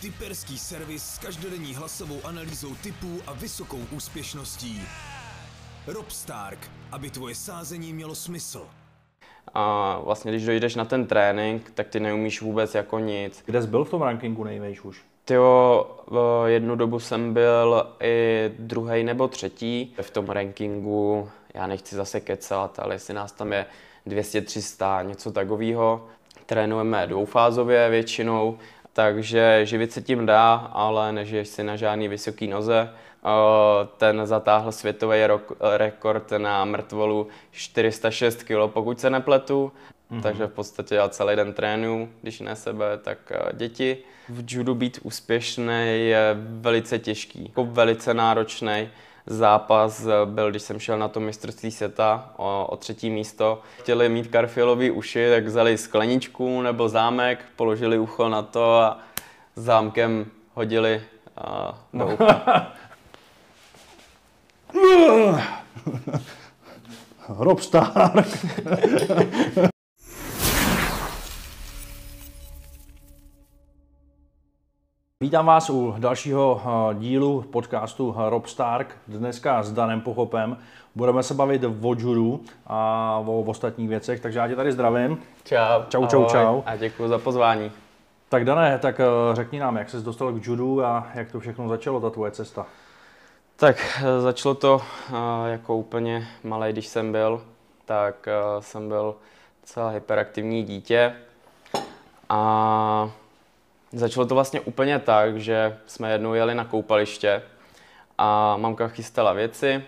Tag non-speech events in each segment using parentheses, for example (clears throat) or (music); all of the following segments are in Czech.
Typerský servis s každodenní hlasovou analýzou typů a vysokou úspěšností. Rob Stark, aby tvoje sázení mělo smysl. A vlastně, když dojdeš na ten trénink, tak ty neumíš vůbec jako nic. Kde jsi byl v tom rankingu nejvejš už? Tyjo, jednu dobu jsem byl i druhý nebo třetí v tom rankingu. Já nechci zase kecat, ale jestli nás tam je 200-300, něco takového. Trénujeme dvoufázově většinou, takže živit se tím dá, ale nežiješ si na žádný vysoký noze. Ten zatáhl světový rekord na mrtvolu 406 kg, pokud se nepletu. Mm-hmm. Takže v podstatě já celý den trénuju, když ne sebe, tak děti. V judu být úspěšný je velice těžký, jako velice náročný zápas byl, když jsem šel na to mistrovství světa o, o třetí místo. Chtěli mít karfielový uši, tak vzali skleničku nebo zámek, položili ucho na to a zámkem hodili uh, do ucha. (laughs) Rob Stark. (laughs) Vítám vás u dalšího eh, dílu podcastu Rob Stark. Dneska s Danem Pochopem. Budeme se bavit o judu a o ostatních věcech, takže já tě tady zdravím. Čau. Čau, čau, Ahoj. čau. A děkuji za pozvání. Tak Dané, tak eh, řekni nám, jak jsi dostal k judu a jak to všechno začalo, ta tvoje cesta? Tak eh, začalo to jako úplně malý, když jsem byl, tak jsem byl celá hyperaktivní dítě a Začalo to vlastně úplně tak, že jsme jednou jeli na koupaliště a mamka chystala věci,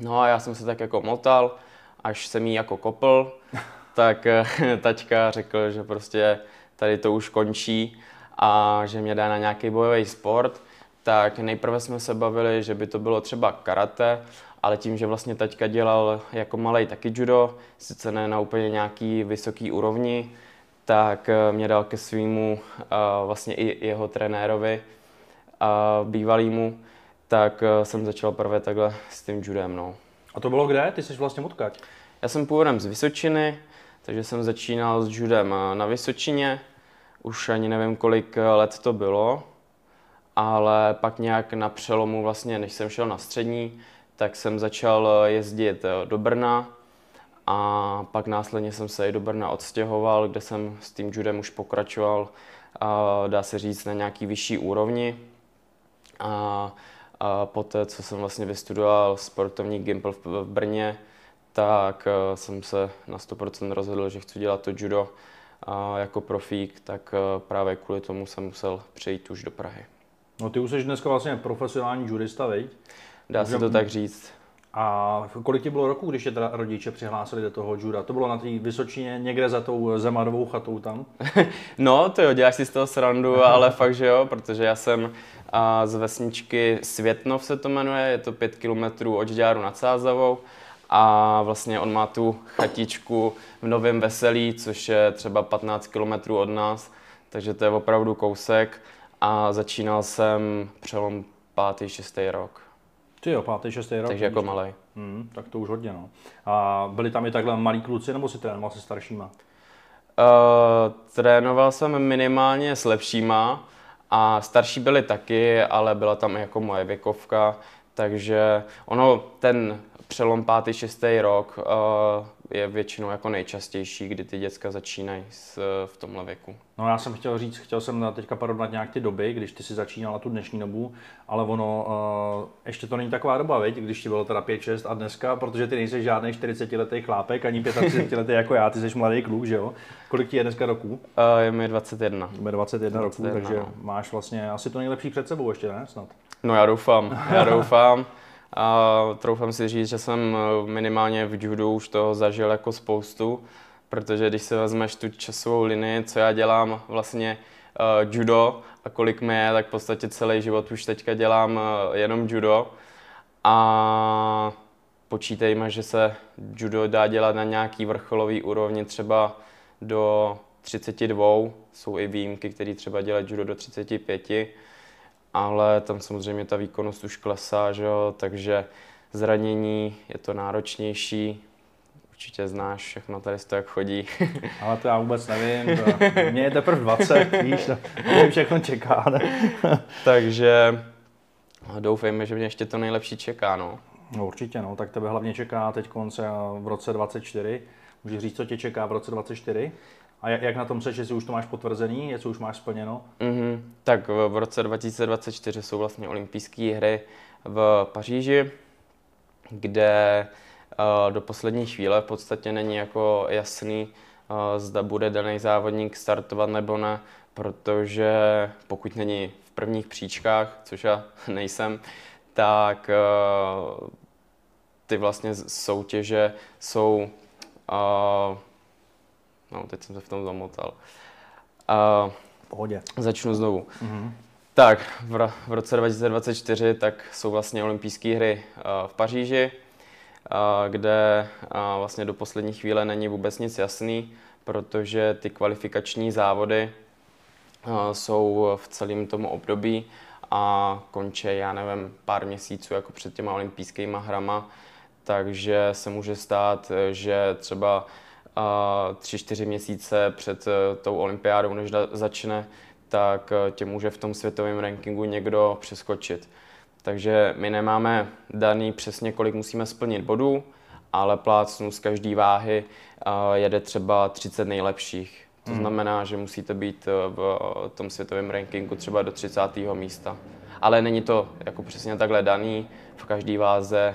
no a já jsem se tak jako motal, až jsem jí jako kopl, (laughs) tak eh, taťka řekl, že prostě tady to už končí a že mě dá na nějaký bojový sport, tak nejprve jsme se bavili, že by to bylo třeba karate, ale tím, že vlastně taťka dělal jako malý taky judo, sice ne na úplně nějaký vysoký úrovni, tak eh, mě dal ke svýmu eh, vlastně i jeho trenérovi bývalýmu, tak eh, jsem začal prvé takhle s tím judem. No. A to bylo kde? Ty jsi vlastně odkaď? Já jsem původem z Vysočiny, takže jsem začínal s judem na Vysočině. Už ani nevím, kolik let to bylo, ale pak nějak na přelomu, vlastně, než jsem šel na střední, tak jsem začal jezdit do Brna, a pak následně jsem se i do Brna odstěhoval, kde jsem s tím judem už pokračoval, a dá se říct, na nějaký vyšší úrovni. A, a poté, co jsem vlastně vystudoval sportovní gimpl v, Brně, tak uh, jsem se na 100% rozhodl, že chci dělat to judo a jako profík, tak uh, právě kvůli tomu jsem musel přejít už do Prahy. No ty už jsi dneska vlastně profesionální judista, veď? Dá Můžem... se to tak říct. A kolik ti bylo roku, když je teda rodiče přihlásili do toho juda? To bylo na té Vysočině, někde za tou zemadovou chatou tam? (laughs) no, to jo, děláš si z toho srandu, ale fakt, že jo, protože já jsem a, z vesničky Světnov se to jmenuje, je to pět kilometrů od Žďáru nad Sázavou a vlastně on má tu chatičku v Novém Veselí, což je třeba 15 kilometrů od nás, takže to je opravdu kousek a začínal jsem přelom pátý, šestý rok. Ty jo, pátý, šestý rok. Takže jako malý. Hmm, tak to už hodně, no. A byli tam i takhle malí kluci, nebo si trénoval se staršíma? Uh, trénoval jsem minimálně s lepšíma a starší byli taky, ale byla tam i jako moje věkovka, takže ono, ten přelom pátý, šestý rok uh, je většinou jako nejčastější, kdy ty děcka začínají s, v tomhle věku. No já jsem chtěl říct, chtěl jsem teďka porovnat nějak ty doby, když ty si začínala tu dnešní dobu, ale ono, uh, ještě to není taková doba, veď, když ti bylo teda 5-6 a dneska, protože ty nejsi žádný 40-letý chlápek, ani 35-letý jako já, ty jsi mladý kluk, že jo? Kolik ti je dneska roku? Uh, je mi 21. Je 21, 21 roku, takže no. máš vlastně asi to nejlepší před sebou ještě, ne? Snad. No já doufám, já doufám. A troufám si říct, že jsem eh, minimálně v judu už toho zažil jako spoustu, protože když se vezmeš tu časovou linii, co já dělám vlastně uh, judo a kolik mi je, tak v podstatě celý život už teďka dělám uh, jenom judo. A počítejme, že se judo dá dělat na nějaký vrcholový úrovni třeba do 32, jsou i výjimky, které třeba dělají judo do 35 ale tam samozřejmě ta výkonnost už klesá, že jo? takže zranění je to náročnější, určitě znáš všechno tady to, jak chodí. (laughs) Ale to já vůbec nevím, to, mě je teprve 20, víš, to, mě všechno čeká. Ne? (laughs) Takže doufejme, že mě ještě to nejlepší čeká, no. No určitě, no, tak tebe hlavně čeká teď konce v roce 24. Můžeš říct, co tě čeká v roce 24? A jak na tom seš, jestli už to máš potvrzený, jestli už máš splněno? Mm-hmm. Tak v, roce 2024 jsou vlastně olympijské hry v Paříži, kde uh, do poslední chvíle v podstatě není jako jasný, uh, zda bude daný závodník startovat nebo ne, protože pokud není v prvních příčkách, což já (laughs) nejsem, tak uh, ty vlastně soutěže jsou No, teď jsem se v tom zamotal. A Pohodě. Začnu znovu. Mm-hmm. Tak, v, v roce 2024 tak jsou vlastně olympijské hry uh, v Paříži, uh, kde uh, vlastně do poslední chvíle není vůbec nic jasný, protože ty kvalifikační závody jsou v celém tomu období a končí, já nevím, pár měsíců jako před těma olympijskými hrama, takže se může stát, že třeba tři, čtyři měsíce před eh, tou olympiádou, než začne, tak eh, tě může v tom světovém rankingu někdo přeskočit. Takže my nemáme daný přesně, kolik musíme splnit bodů, ale plácnu z každé váhy eh, jede třeba 30 nejlepších. To hmm. znamená, že musíte být v tom světovém rankingu třeba do 30. místa. Ale není to jako přesně takhle daný. V každé váze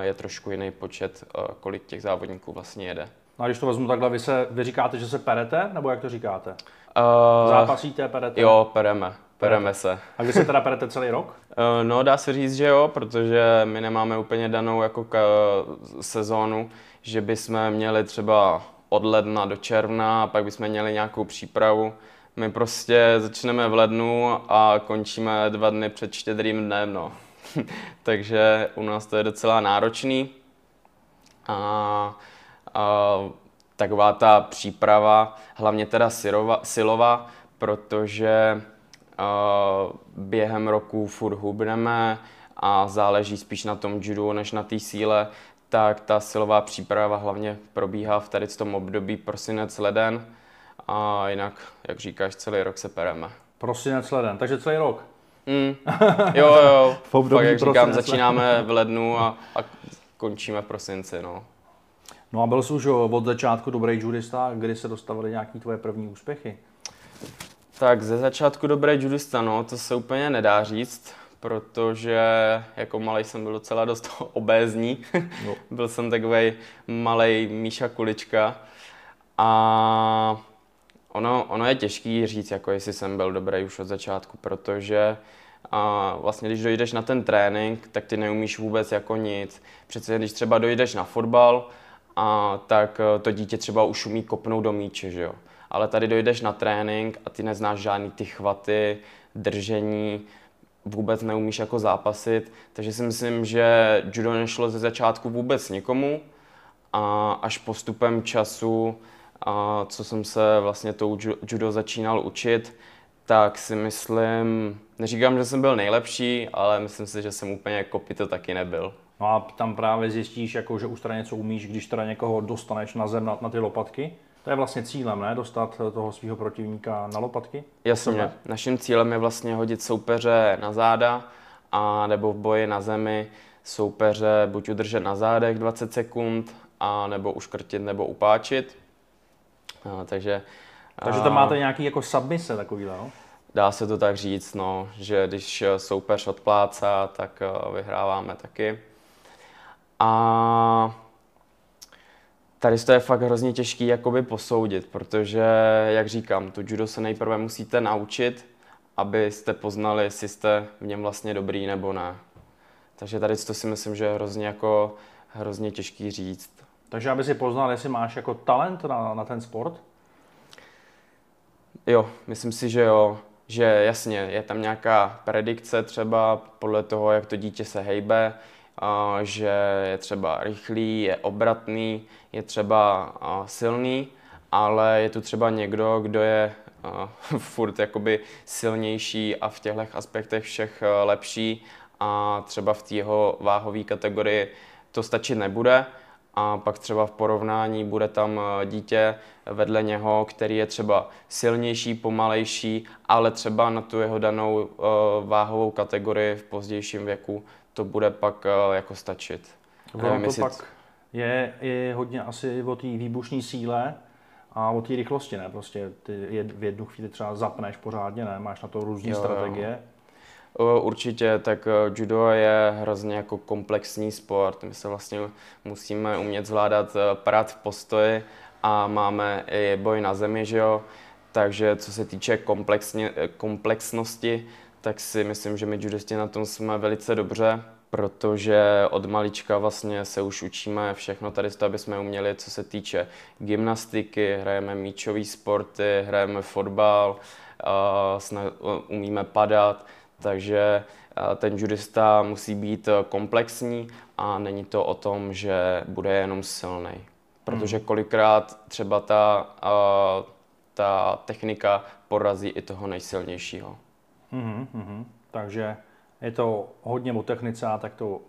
je trošku jiný počet, kolik těch závodníků vlastně jede. No a když to vezmu takhle, vy, se, vy říkáte, že se perete, nebo jak to říkáte? Uh, Zápasíte, perete? Jo, pereme. Pereme se. A vy se teda perete celý rok? Uh, (laughs) no, dá se říct, že jo, protože my nemáme úplně danou jako k, sezónu, že bychom měli třeba od ledna do června, a pak bychom měli nějakou přípravu. My prostě začneme v lednu a končíme dva dny před štědrým dnem, no. (laughs) Takže u nás to je docela náročný. A taková ta příprava, hlavně teda sirova, silová, protože během roku furt hubneme a záleží spíš na tom judu než na té síle, tak ta silová příprava hlavně probíhá v tady v tom období prosinec, leden a jinak, jak říkáš, celý rok se pereme. Prosinec, leden, takže celý rok? Mm. Jo, jo, (laughs) v období Fakt, jak říkám, začínáme v lednu a, a končíme v prosinci, no. No a byl jsi už od začátku dobrý judista, kdy se dostavaly nějaké tvoje první úspěchy? Tak ze začátku dobrý judista, no, to se úplně nedá říct, protože jako malý jsem byl docela dost (laughs) obézní. No. (laughs) byl jsem takový malý Míša Kulička a ono, ono je těžký říct, jako jestli jsem byl dobrý už od začátku, protože a vlastně když dojdeš na ten trénink, tak ty neumíš vůbec jako nic. Přece když třeba dojdeš na fotbal, a tak eh, to dítě třeba už umí kopnout do míče, že jo. Ale tady dojdeš na trénink a ty neznáš žádný ty chvaty, držení, vůbec neumíš jako zápasit, takže si myslím, že judo nešlo ze začátku vůbec nikomu a až postupem času, a co jsem se vlastně tou judo začínal učit, tak si myslím, neříkám, že jsem byl nejlepší, ale myslím si, že jsem úplně kopito taky nebyl. No a tam právě zjistíš, jako, že už teda něco umíš, když teda někoho dostaneš na zem na, na ty lopatky. To je vlastně cílem, ne? Dostat toho svého protivníka na lopatky? Jasně. Naším cílem je vlastně hodit soupeře na záda a nebo v boji na zemi soupeře buď udržet na zádech 20 sekund, a nebo uškrtit nebo upáčit. A, takže, takže tam máte nějaký jako submise takový, no? Dá se to tak říct, no, že když soupeř odplácá, tak eh, vyhráváme taky. A tady to je fakt hrozně těžký jakoby posoudit, protože, jak říkám, to judo se nejprve musíte naučit, abyste poznali, jestli jste v něm vlastně dobrý nebo ne. Takže tady to si myslím, že je hrozně jako hrozně těžký říct. Takže aby si poznal, jestli máš jako talent na, na ten sport? Jo, myslím si, že jo. Že jasně, je tam nějaká predikce třeba podle toho, jak to dítě se hejbe, že je třeba rychlý, je obratný, je třeba silný, ale je tu třeba někdo, kdo je (laughs) furt jakoby silnější a v těchto aspektech všech lepší a třeba v jeho váhové kategorii to stačit nebude. A pak třeba v porovnání bude tam eh, dítě vedle něho, který je třeba silnější, pomalejší, ale třeba na tu jeho danou uh, váhovou kategorii v pozdějším věku to bude pak uh, jako stačit. Nevím, to jestli... pak je, je hodně asi o té výbušní síle a o té rychlosti, ne? Prostě ty v jednu chvíli třeba zapneš pořádně, ne? Máš na to různé strategie. Jo. Určitě, tak eh, judo je hrozně jako komplexní sport. My se vlastně musíme umět zvládat eh, parat v postoji a máme i boj na zemi, že jo. Takže co se týče komplexně, eh, komplexnosti, tak si myslím, že my judisti na tom jsme velice dobře, protože od malička vlastně se už učíme všechno tady to, aby jsme uměli, co se týče gymnastiky, hrajeme míčové sporty, hrajeme fotbal, umíme padat, takže ten judista musí být komplexní a není to o tom, že bude jenom silný. Protože hmm. kolikrát třeba ta, ta technika porazí i toho nejsilnějšího. Mm-hmm, mm-hmm. Takže je to hodně o technice a tak to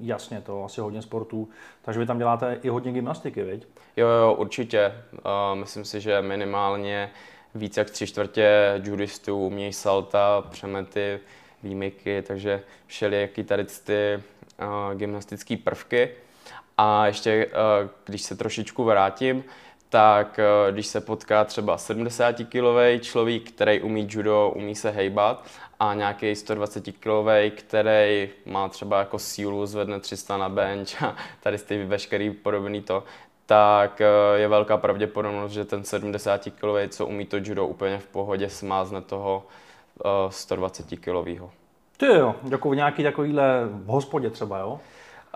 jasně, to asi hodně sportů. Takže vy tam děláte i hodně gymnastiky, viď? Jo, jo, určitě. Uh, myslím si, že minimálně víc jak tři čtvrtě judistů umějí salta, přemety, výmyky, takže všelijaký tady ty uh, gymnastické prvky. A ještě, uh, když se trošičku vrátím, tak uh, když se potká třeba 70 kg člověk, který umí judo, umí se hejbat, a nějaký 120 kg, který má třeba jako sílu, zvedne 300 na bench a (laughs) tady ty veškerý podobný to, tak eh, je velká pravděpodobnost, že ten 70 kg, co umí to judo úplně v pohodě, smázne toho 120 eh. Ty jo, jako nějaký takovýhle v hospodě třeba, jo?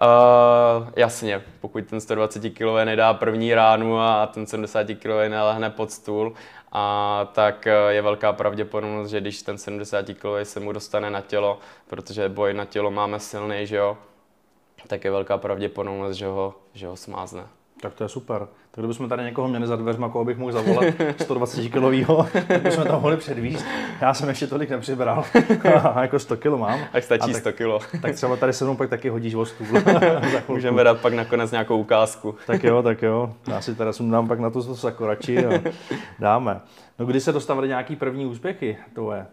Uh, jasně, pokud ten 120 kg nedá první ránu a ten 70 kg nelehne pod stůl, a tak je velká pravděpodobnost, že když ten 70 kg se mu dostane na tělo, protože boj na tělo máme silný, že jo, tak je velká pravděpodobnost, že ho, že ho smázne. Tak to je super. Tak kdybychom tady někoho měli za dveřma, koho bych mohl zavolat (laughs) 120 kilovýho, tak bychom tam mohli předvíst. Já jsem ještě tolik nepřibral. (laughs) a jako 100 kilo mám. A stačí tak, 100 kilo. tak třeba tady se mnou pak taky hodíš o stůl. (laughs) Můžeme dát pak nakonec nějakou ukázku. tak jo, tak jo. Já si teda sundám pak na to sako radši a dáme. No kdy se dostavily nějaký první úspěchy to je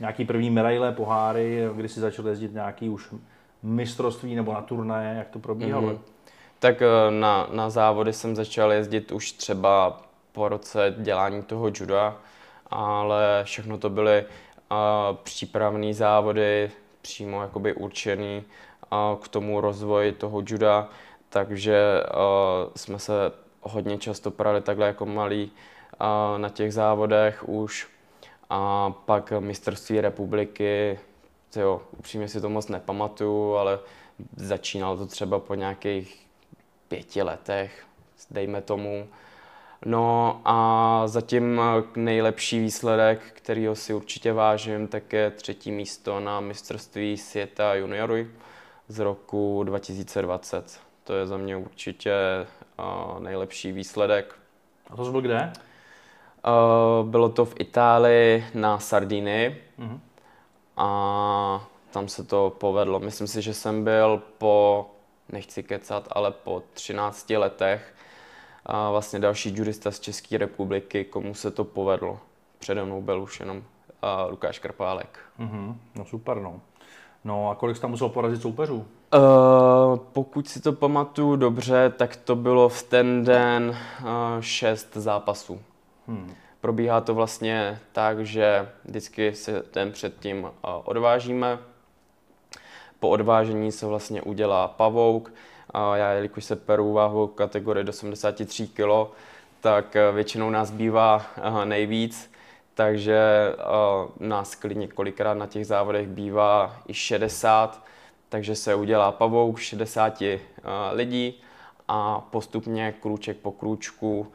Nějaký první medaile, poháry, kdy si začal jezdit nějaký už mistrovství nebo na turnaje, jak to probíhalo? Mm-hmm. Tak eh, na, na závody jsem začal jezdit už třeba po roce dělání toho juda, ale všechno to byly uh, přípravné závody, přímo jakoby určený uh, k tomu rozvoji toho juda, takže jsme se hodně často prali takhle jako malí na těch závodech už. A pak mistrovství republiky, jo, upřímně si to moc nepamatuju, ale začínalo to třeba po nějakých pěti letech, dejme tomu. No a zatím nejlepší výsledek, kterýho si určitě vážím, tak je třetí místo na mistrovství světa juniory z roku 2020. To je za mě určitě nejlepší výsledek. A to byl kde? bylo to v Itálii na Sardinii mm-hmm. a tam se to povedlo. Myslím si, že jsem byl po nechci kecat, ale po 13 letech a vlastně další jurista z České republiky, komu se to povedlo. Přede mnou byl už jenom a Lukáš Krpálek. Mm-hmm, no super, no. No a kolik jsi tam musel porazit soupeřů? Uh, pokud si to pamatuju dobře, tak to bylo v ten den uh, šest zápasů. Hmm. Probíhá to vlastně tak, že vždycky se den předtím uh, odvážíme, po odvážení se vlastně udělá pavouk. A já, jelikož se peru váhu kategorie do 73 kg, tak eh, většinou nás bývá eh, nejvíc, takže eh, nás klidně kolikrát na těch závodech bývá i 60, takže se udělá pavouk 60 lidí a postupně krůček po krůčku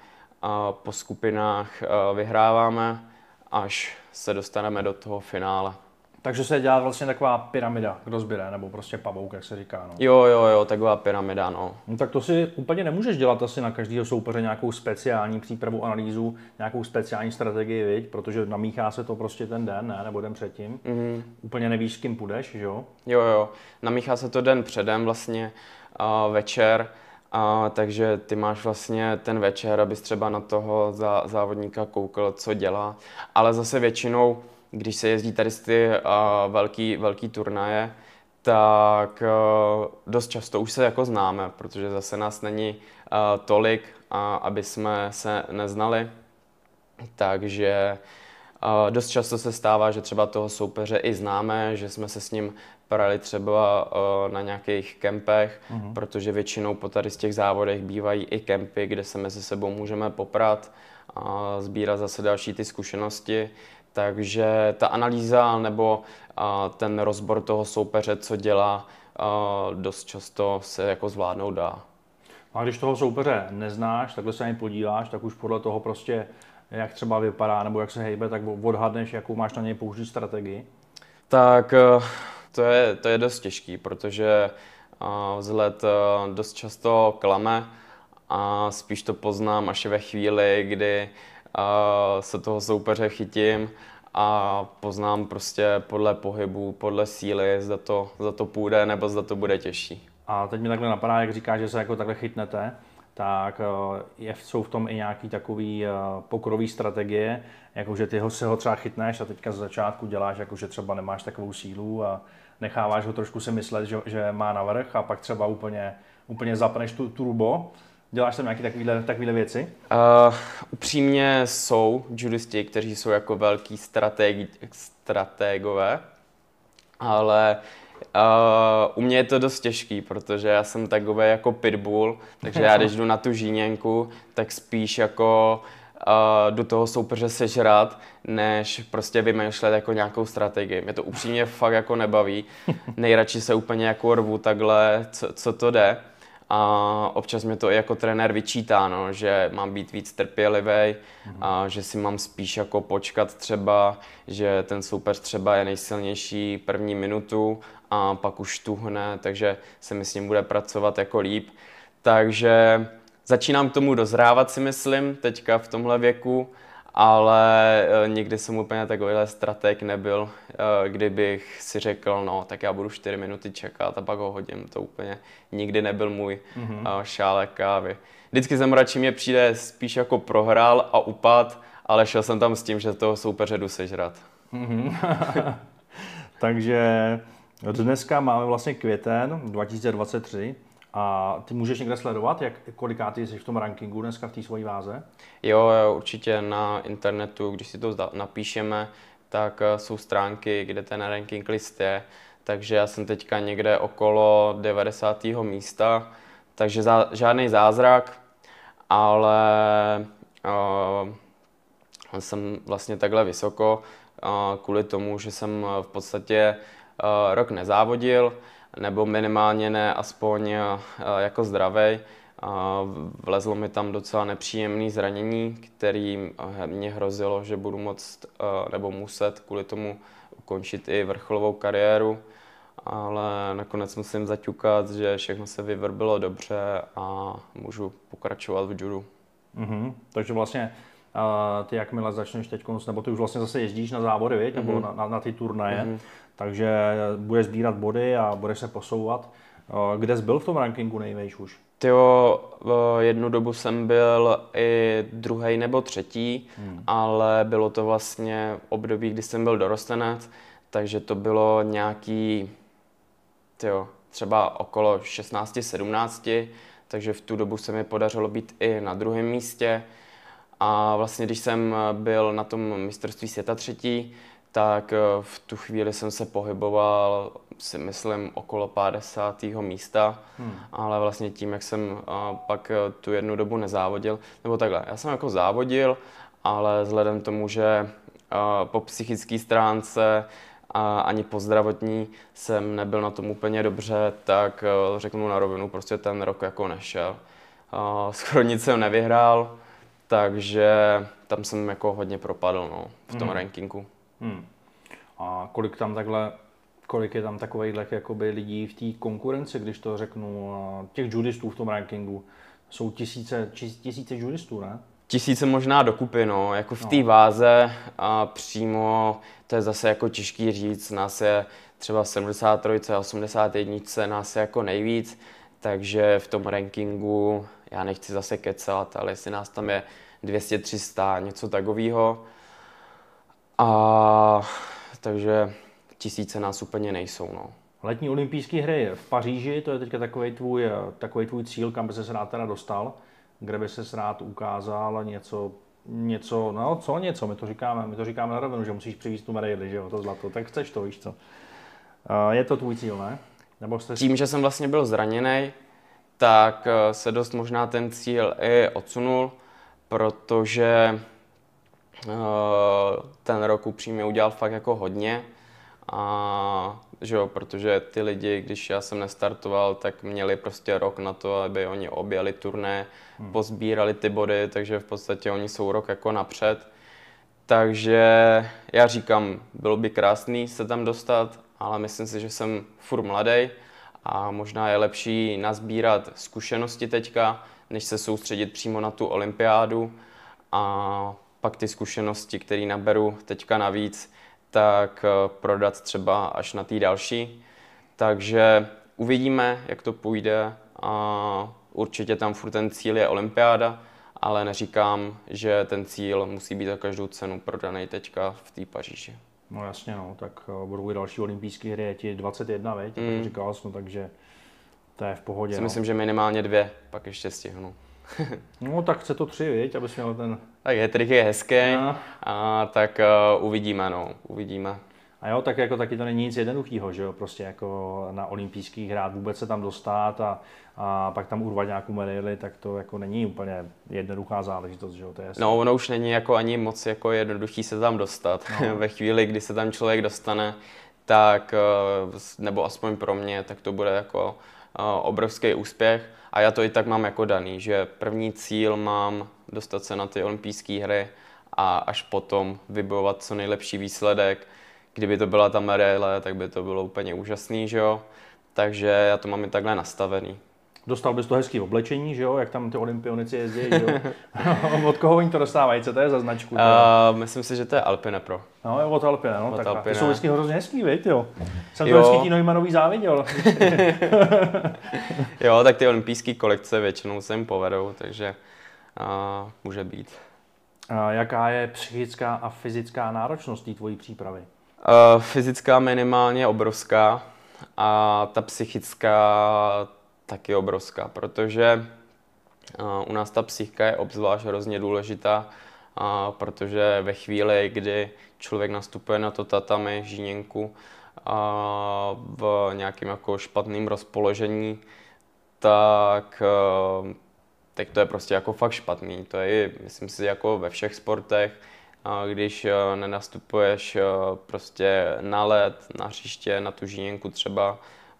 po skupinách vyhráváme, až se dostaneme do toho finále. Takže se dělá vlastně taková pyramida k rozběre, nebo prostě pavouk, jak se říká. No. Jo, jo, jo, taková pyramida, no. no. tak to si úplně nemůžeš dělat asi na každého soupeře nějakou speciální přípravu, analýzu, nějakou speciální strategii, viď? protože namíchá se to prostě ten den, ne, nebo den předtím. Mm-hmm. Úplně nevíš, s kým půjdeš, že jo? Jo, jo, namíchá se to den předem vlastně uh, večer A, takže ty máš vlastně ten večer, abys třeba na toho zá, závodníka koukal, co dělá. Ale zase většinou, když se jezdí tady z ty a, velký, velký turnaje, tak a, dost často už se jako známe, protože zase nás není a, tolik, a, aby jsme se neznali. Takže a, dost často se stává, že třeba toho soupeře i známe, že jsme se s ním prali třeba uh, na nějakých kempech, uh-huh. protože většinou po tady z těch závodech bývají i kempy, kde se mezi sebou můžeme poprat a sbírat zase další ty zkušenosti. Takže ta analýza nebo ten rozbor toho soupeře, co dělá, dost často se jako zvládnout dá. A když toho soupeře neznáš, takhle se ani podíváš, tak už podle toho prostě, jak třeba vypadá nebo jak se hejbe, tak odhadneš, jakou máš na něj použít strategii? Tak to je, to je dost těžký, protože uh, vzhled uh, dost často klame a spíš to poznám až ve chvíli, kdy se toho soupeře chytím a poznám prostě podle pohybu, podle síly, zda to, zda to půjde nebo zda to bude těžší. A teď mi takhle napadá, jak říkáš, že se jako takhle chytnete, tak je, jsou v tom i nějaký takový pokrový strategie, jakože ty ho se ho třeba chytneš a teďka z začátku děláš, jakože třeba nemáš takovou sílu a necháváš ho trošku si myslet, že, že má navrh a pak třeba úplně, úplně zapneš tu turbo. Děláš tam nějaké takovéhle, takovéhle věci? Uh, upřímně jsou judisti, kteří jsou jako velký strategi, strategové, ale Uh, u mě je to dost těžký, protože já jsem takový jako pitbull, takže já když (laughs) jdu na tu žíněnku, tak spíš jako uh, do toho soupeře sežrat, než prostě vymýšlet jako nějakou strategii. Mě to upřímně fakt jako nebaví. (laughs) Nejradši se úplně jako rvu takhle, co, co to jde. A občas mě to i jako trenér vyčítá, no, že mám být víc trpělivý, a že si mám spíš jako počkat třeba, že ten soupeř třeba je nejsilnější první minutu a pak už tuhne, takže se mi s ním bude pracovat jako líp. Takže začínám k tomu dozrávat si myslím, teďka v tomhle věku, ale eh, nikdy jsem úplně takovýhle strateg nebyl, eh, kdybych si řekl, no tak já budu 4 minuty čekat a pak ho hodím, to úplně nikdy nebyl můj mm-hmm. šálek kávy. Vždycky jsem radši mě přijde spíš jako prohrál a upad, ale šel jsem tam s tím, že toho soupeře jdu sežrat. Mm-hmm. (laughs) Takže dneska máme vlastně květen 2023 a ty můžeš někde sledovat, jak, kolikátý jsi v tom rankingu dneska v té svojí váze? Jo, určitě na internetu, když si to napíšeme, tak eh, jsou stránky, kde ten ranking list je. Takže já jsem teďka někde okolo 90. místa, takže za, žádný zázrak, ale uh, jsem vlastně takhle vysoko uh, kvůli tomu, že jsem v podstatě uh, rok nezávodil, nebo minimálně ne aspoň eh, jako zdravý. Vlezlo mi tam docela nepříjemné zranění, který eh, mě hrozilo, že budu moct eh, nebo muset kvůli tomu ukončit i vrcholovou kariéru, ale nakonec musím zaťukat, že všechno se vyvrbilo dobře a můžu pokračovat v judu. Mm-hmm. Takže vlastně uh, ty jakmile začneš teď, nebo ty už vlastně zase jezdíš na závody, viď? nebo mm-hmm. na, na, na ty turnaje, mm-hmm takže budeš sbírat body a budeš se posouvat. Eh, kde jsi byl v tom rankingu nejvejš už? Tyjo, jednu dobu jsem byl i druhý nebo třetí, hmm. ale bylo to vlastně období, kdy jsem byl dorostenec, takže to bylo nějaký, tyjo, třeba okolo 16-17, takže v tu dobu se mi podařilo být i na druhém místě. A vlastně, když jsem byl na tom mistrovství světa třetí, tak eh, v tu chvíli jsem se pohyboval, si myslím, okolo 50. místa, hmm. ale vlastně tím, jak jsem eh, pak eh, tu jednu dobu nezávodil, nebo takhle, já jsem jako závodil, ale vzhledem tomu, že po psychické stránce a ani po zdravotní jsem nebyl na tom úplně dobře, tak řeknu na rovinu, prostě ten rok jako nešel. (laughs) Skoro nic jsem nevyhrál, takže tam jsem jako hodně propadl no, v tom hmm. rankingu. Hmm. A kolik tam takhle, kolik je tam takových jakoby lidí v té konkurenci, když to řeknu, těch judistů v tom rankingu? Jsou tisíce, tisíce judistů, ne? Tisíce možná dokupy, no, jako v té no. váze a přímo, to je zase jako těžký říct, nás je třeba 73, 81, nás je jako nejvíc, takže v tom rankingu, já nechci zase kecat, ale jestli nás tam je 200-300, něco takového. A takže tisíce nás úplně nejsou. No. Letní olympijské hry v Paříži, to je teďka takový tvůj, takový tvůj cíl, kam by se rád teda dostal, kde by se rád ukázal něco, něco, no co něco, my to říkáme, my to říkáme na rovinu, že musíš přivést tu medaili, že jo, to zlato, tak chceš to, víš co. Je to tvůj cíl, ne? Nebo jste... Tím, že jsem vlastně byl zraněný, tak eh, se dost možná ten cíl i odsunul, protože eh, ten rok upřímně udělal fakt jako hodně. A že jo, protože ty lidi, když já jsem nestartoval, tak měli prostě rok na to, aby oni objeli turné, hmm. pozbírali ty body, takže v podstatě oni jsou rok jako napřed. Takže já říkám, bylo by krásný se tam dostat, ale myslím si, že jsem furt mladý a možná je lepší nazbírat zkušenosti teďka, než se soustředit přímo na tu olympiádu a pak ty zkušenosti, které naberu teďka navíc, tak eh, prodat třeba až na té další. Takže uvidíme, jak to půjde a určitě tam furt ten cíl je olympiáda, ale neříkám, že ten cíl musí být za každou cenu prodaný teďka v té Paříži. No jasně, no, tak uh, budou i další olympijské hry, je ti 21, veď, mm. říkal jsem, takže to je v pohodě. Si no. myslím, že minimálně dvě, pak ještě stihnu. (laughs) no tak chce to tři, viď, abys měl ten... Tak je je hezký, no. a tak uh, uvidíme, no, uvidíme. A jo, tak jako taky to není nic jednoduchého, že jo, prostě jako na olympijských hrách vůbec se tam dostat a, a pak tam urvat nějakou medaili, tak to jako není úplně jednoduchá záležitost, že jo, to je jasný. No, ono už není jako ani moc jako jednoduchý se tam dostat. No. (laughs) Ve chvíli, kdy se tam člověk dostane, tak, eh, nebo aspoň pro mě, tak to bude jako eh, obrovský úspěch. A já to i tak mám jako daný, že první cíl mám dostat se na ty olympijské hry a až potom vybojovat co nejlepší výsledek kdyby to byla ta medaile, tak by to bylo úplně úžasný, že jo. Takže já to mám i takhle nastavený. Dostal bys to hezký oblečení, že jo, jak tam ty olympionici jezdí, že jo? (laughs) od koho oni to dostávají, co to je za značku? Uh, myslím si, že to je Alpine Pro. No, je od Alpine, no, od tak Alpine. jsou vždycky hrozně hezký, víš, jo. Jsem jo. to vždycky Neumannový záviděl. (laughs) jo, tak ty olympijské kolekce většinou se jim povedou, takže uh, může být. Uh, jaká je psychická a fyzická náročnost té tvojí přípravy? Uh, fyzická minimálně obrovská a ta psychická taky obrovská, protože uh, u nás ta psychika je obzvlášť hrozně důležitá, uh, protože ve chvíli, kdy člověk nastupuje na to tatami, žíněnku, v nějakém jako špatném rozpoložení, tak, tak to je prostě jako fakt špatný. To je, myslím si, jako ve všech sportech, když eh, nenastupuješ eh, prostě na led, na hřiště, na tu žíněnku třeba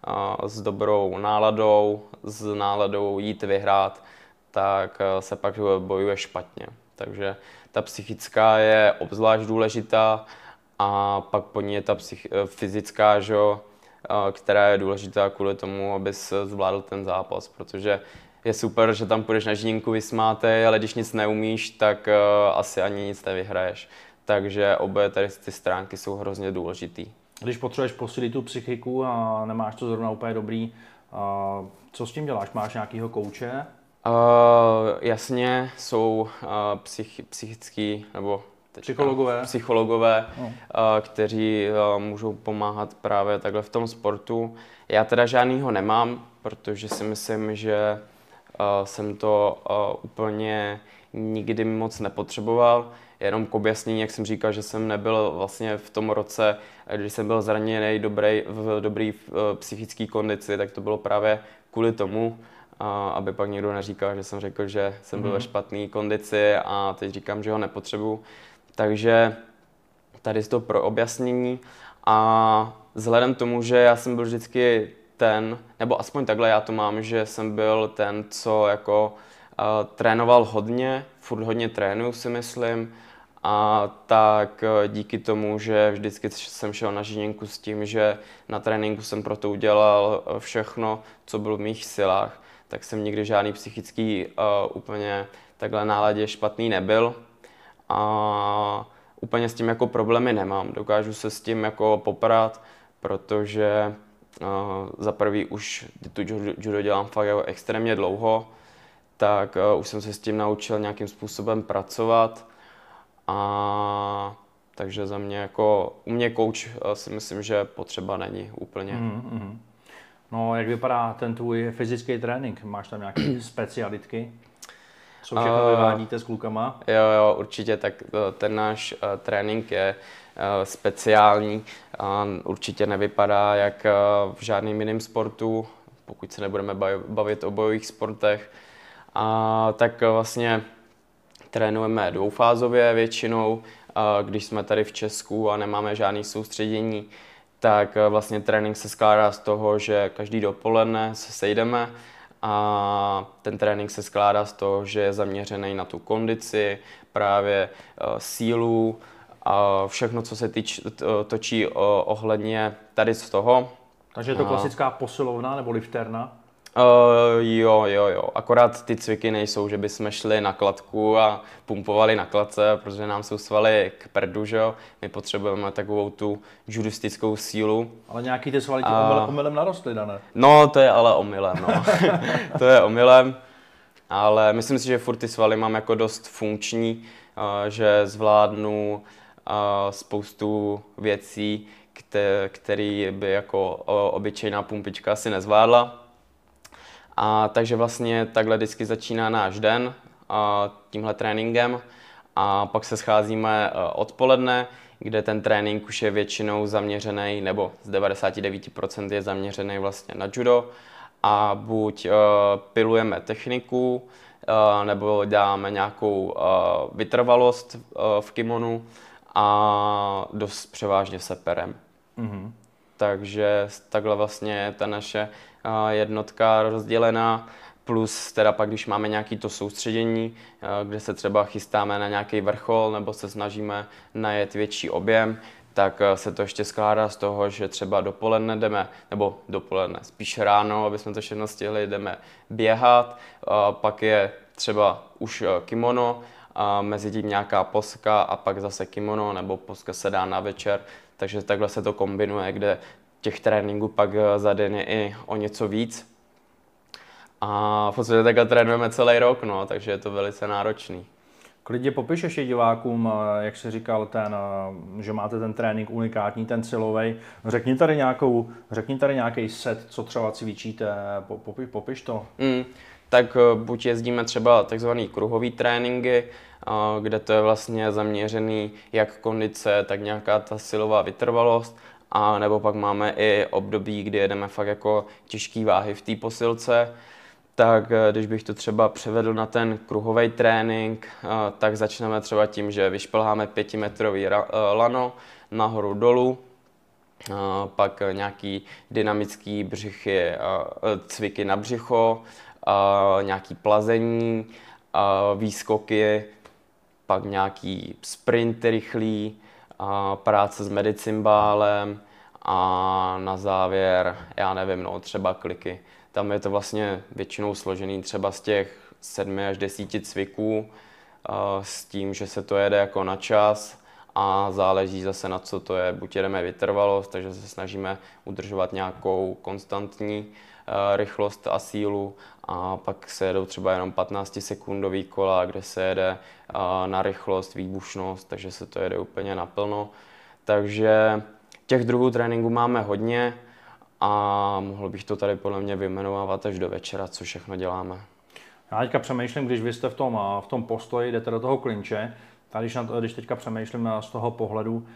eh, s dobrou náladou, s náladou jít vyhrát, tak se pak bojuje špatně. Takže ta psychická je obzvlášť důležitá a pak po ní je ta psych- fyzická, že, která je důležitá kvůli tomu, abys zvládl ten zápas, protože je super, že tam půjdeš na žínku vysmátej, ale když nic neumíš, tak uh, asi ani nic nevyhraješ. Takže obě tady ty stránky jsou hrozně důležitý. Když potřebuješ posílit tu psychiku a nemáš to zrovna úplně dobrý, uh, co s tím děláš? Máš nějakého kouče? Uh, jasně, jsou uh, psych, psychický nebo psychologové, psychologové no. uh, kteří uh, můžou pomáhat právě takhle v tom sportu. Já teda žádnýho nemám, protože si myslím, že jsem to úplně nikdy moc nepotřeboval. Jenom k objasnění, jak jsem říkal, že jsem nebyl vlastně v tom roce, když jsem byl zraněný dobrý, v dobrý psychické kondici, tak to bylo právě kvůli tomu, aby pak někdo neříkal, že jsem řekl, že jsem byl mm-hmm. ve mhm. špatné kondici a teď říkám, že ho nepotřebuju. Takže tady je to pro objasnění a vzhledem tomu, že já jsem byl vždycky ten, nebo aspoň takhle já to mám, že jsem byl ten, co jako uh, trénoval hodně, furt hodně trénuju si myslím, a tak uh, díky tomu, že vždycky jsem šel na žiněnku s tím, že na tréninku jsem pro to udělal všechno, co bylo v mých silách, tak jsem nikdy žádný psychický uh, úplně takhle náladě špatný nebyl. A úplně s tím jako problémy nemám. Dokážu se s tím jako poprat, protože za prvý už tu judo dělám fakt jako extrémně dlouho, tak uh, už jsem se s tím naučil nějakým způsobem pracovat. A takže za mě jako, u mě coach uh, si myslím, že potřeba není úplně. Mm-hmm. No, jak vypadá ten tvůj fyzický trénink? Máš tam nějaké (clears throat) specialitky? Co všechno uh, vyvádíte s klukama? Jo, jo, určitě, tak ten náš uh, trénink je uh, speciální. Uh, určitě nevypadá jak uh, v žádném jiném sportu, pokud se nebudeme bavit o bojových sportech. A tak vlastně trénujeme dvoufázově většinou, když jsme tady v Česku a nemáme žádný soustředění, tak vlastně trénink se skládá z toho, že každý dopoledne se sejdeme a ten trénink se skládá z toho, že je zaměřený na tu kondici, právě sílu a všechno, co se týč, točí ohledně tady z toho. Takže je to klasická posilovna nebo lifterna? Uh, jo, jo, jo. Akorát ty cviky nejsou, že bychom šli na kladku a pumpovali na kladce, protože nám jsou svaly k prdu, že jo. My potřebujeme takovou tu judistickou sílu. Ale nějaký ty svaly ti a... omylem narostly, Dané? No, to je ale omylem, no. (laughs) to je omylem. Ale myslím si, že furt ty svaly mám jako dost funkční, uh, že zvládnu uh, spoustu věcí, které by jako obyčejná pumpička si nezvládla. A takže vlastně takhle vždycky začíná náš den a tímhle tréninkem a pak se scházíme e, odpoledne, kde ten trénink už je většinou zaměřený, nebo z 99% je zaměřený vlastně na judo a buď uh, pilujeme techniku, uh, nebo dáme nějakou vytrvalost v kimonu a dost převážně se perem. Mm-hmm. Takže takhle vlastně ta naše jednotka rozdělená, plus teda pak, když máme nějaký to soustředění, kde se třeba chystáme na nějaký vrchol nebo se snažíme najet větší objem, tak se to ještě skládá z toho, že třeba dopoledne jdeme, nebo dopoledne, spíš ráno, aby jsme to všechno stihli, jdeme běhat, pak je třeba už kimono, a mezi tím nějaká poska a pak zase kimono, nebo poska se dá na večer, takže takhle se to kombinuje, kde těch tréninků pak eh, za den je i o něco víc. A v podstatě takhle trénujeme celý rok, no, takže je to velice náročný. Klidně popišeš je divákům, eh, jak jsi říkal, ten, eh, že máte ten trénink unikátní, ten silový. Řekni tady, nějakou, řekni tady nějaký set, co třeba cvičíte, popi, popiš to. Mm, tak buď jezdíme třeba takzvaný kruhový tréninky, kde to je vlastně zaměřený jak kondice, tak nějaká ta silová vytrvalost, a nebo pak máme i období, kdy jedeme fakt jako těžký váhy v té posilce, tak eh, když bych to třeba převedl na ten kruhový trénink, eh, tak začneme třeba tím, že vyšplháme pětimetrový eh, lano nahoru dolů, pak nějaký dynamický břichy, cviky na břicho, nějaký plazení, výskoky, pak nějaký sprint rychlý, práce s medicimbálem a na závěr, já nevím, no, třeba kliky. Tam je to vlastně většinou složený třeba z těch sedmi až desíti cviků s tím, že se to jede jako na čas a záleží zase na co to je. Buď jedeme vytrvalost, takže se snažíme udržovat nějakou konstantní rychlost a sílu a pak se jedou třeba jenom 15 sekundový kola, kde se jede na rychlost, výbušnost, takže se to jede úplně naplno. Takže těch druhů tréninku máme hodně a mohl bych to tady podle mě vyjmenovávat až do večera, co všechno děláme. Já teďka přemýšlím, když vy jste v tom, v tom postoji, jdete do toho klinče, tak když, na to, když teďka přemýšlím z toho pohledu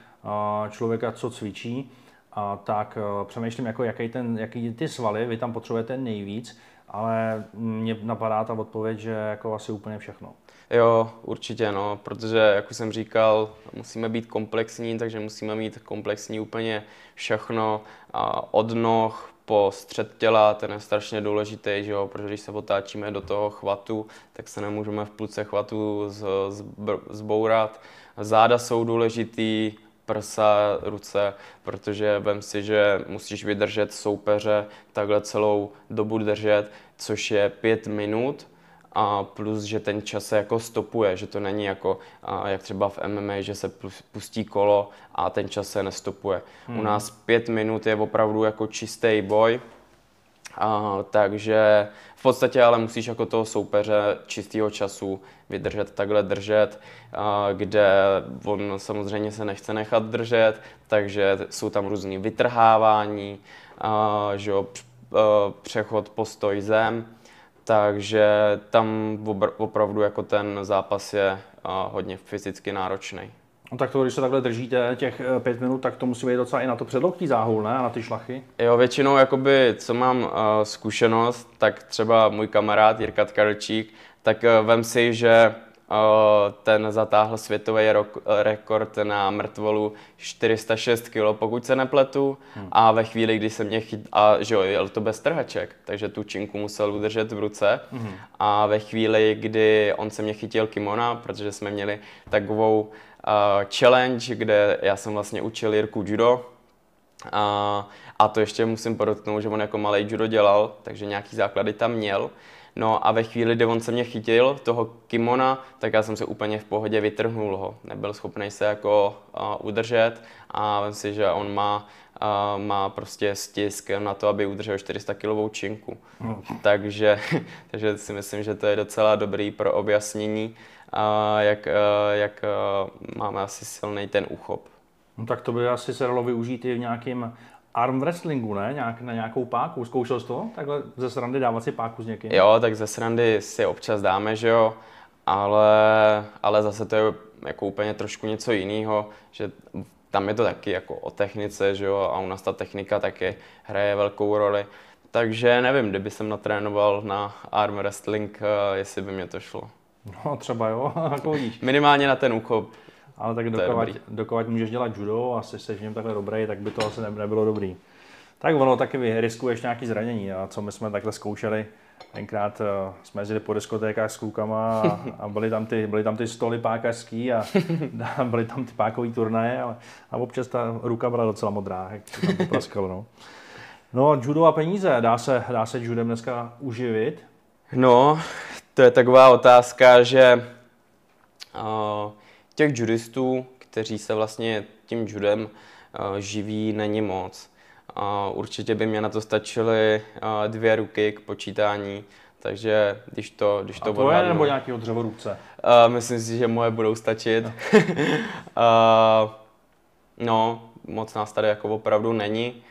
člověka, co cvičí, a tak přemýšlím, jako jaký, ten, jaký ty svaly vy tam potřebujete nejvíc, ale mně napadá ta odpověď, že jako asi úplně všechno. Jo, určitě, no, protože, jak už jsem říkal, musíme být komplexní, takže musíme mít komplexní úplně všechno, a od noh po střed těla, ten je strašně důležitý, že jo, protože když se otáčíme do toho chvatu, tak se nemůžeme v půlce chvatu z, z, zbourat. Záda jsou důležitý, prsa, ruce, protože vem si, že musíš vydržet soupeře takhle celou dobu držet, což je pět minut a plus, že ten čas se jako stopuje, že to není jako a, jak třeba v MMA, že se pustí kolo a ten čas se nestopuje. Hmm. U nás pět minut je opravdu jako čistý boj, a, takže v podstatě ale musíš jako toho soupeře čistého času vydržet, takhle držet, a, kde on samozřejmě se nechce nechat držet, takže jsou tam různý vytrhávání, a, že jo, přechod postoj zem, takže tam opravdu jako ten zápas je hodně fyzicky náročný. No tak to, když se takhle držíte těch eh, pět minut, tak to musí být docela i na to předloktí záhul, ne? A na ty šlachy? Jo, většinou, jakoby, co mám uh, zkušenost, tak třeba můj kamarád Jirka Tkarčík, tak uh, vem si, že ten zatáhl světový rekord na mrtvolu 406 kg, pokud se nepletu. Hmm. A ve chvíli, kdy se mě chyt... A že jo, jel to bez trhaček, takže tu činku musel udržet v ruce. Hmm. A ve chvíli, kdy on se mě chytil kimona, protože jsme měli takovou uh, challenge, kde já jsem vlastně učil Jirku judo, a, a to ještě musím podotknout, že on jako malý judo dělal, takže nějaký základy tam měl. No a ve chvíli, kdy on se mě chytil, toho kimona, tak já jsem se úplně v pohodě vytrhnul ho. Nebyl schopný se jako uh, udržet a myslím si, že on má, uh, má prostě stisk na to, aby udržel 400 kilovou činku. No. Takže, (laughs) takže si myslím, že to je docela dobrý pro objasnění, uh, jak, uh, jak uh, máme asi silný ten uchop. No tak to by asi se dalo využít i v nějakým arm wrestlingu, ne? Nějak, na nějakou páku. Zkoušel jsi to? Takhle ze srandy dávat si páku s někým? Jo, tak ze srandy si občas dáme, že jo. Ale, ale zase to je jako úplně trošku něco jiného, že tam je to taky jako o technice, že jo, a u nás ta technika taky hraje velkou roli. Takže nevím, kdyby jsem natrénoval na arm wrestling, eh, jestli by mě to šlo. No třeba jo, (laughs) jako vidíš. Minimálně na ten úchop. Ale tak dokovat, dokovat můžeš dělat judo a jsi se v něm takhle dobrý, tak by to asi nebylo dobrý. Tak ono taky riskuješ nějaký zranění a co my jsme takhle zkoušeli, tenkrát uh, jsme jezdili po diskotékách s klukama a, a byly, tam ty, byly tam ty stoly pákařský a, (laughs) a byly tam ty pákový turnaje a, a občas ta ruka byla docela modrá, jak to tam popraskalo, no. No, judo a peníze, dá se, dá se judem dneska uživit? No, to je taková otázka, že uh, těch judistů, kteří se vlastně tím judem uh, živí, není moc. Uh, určitě by mě na to stačily uh, dvě ruky k počítání, takže když to, když to A tvoje nebo nějakého dřevorubce? Uh, myslím si, že moje budou stačit. No. uh, (laughs) no, moc nás tady jako opravdu není.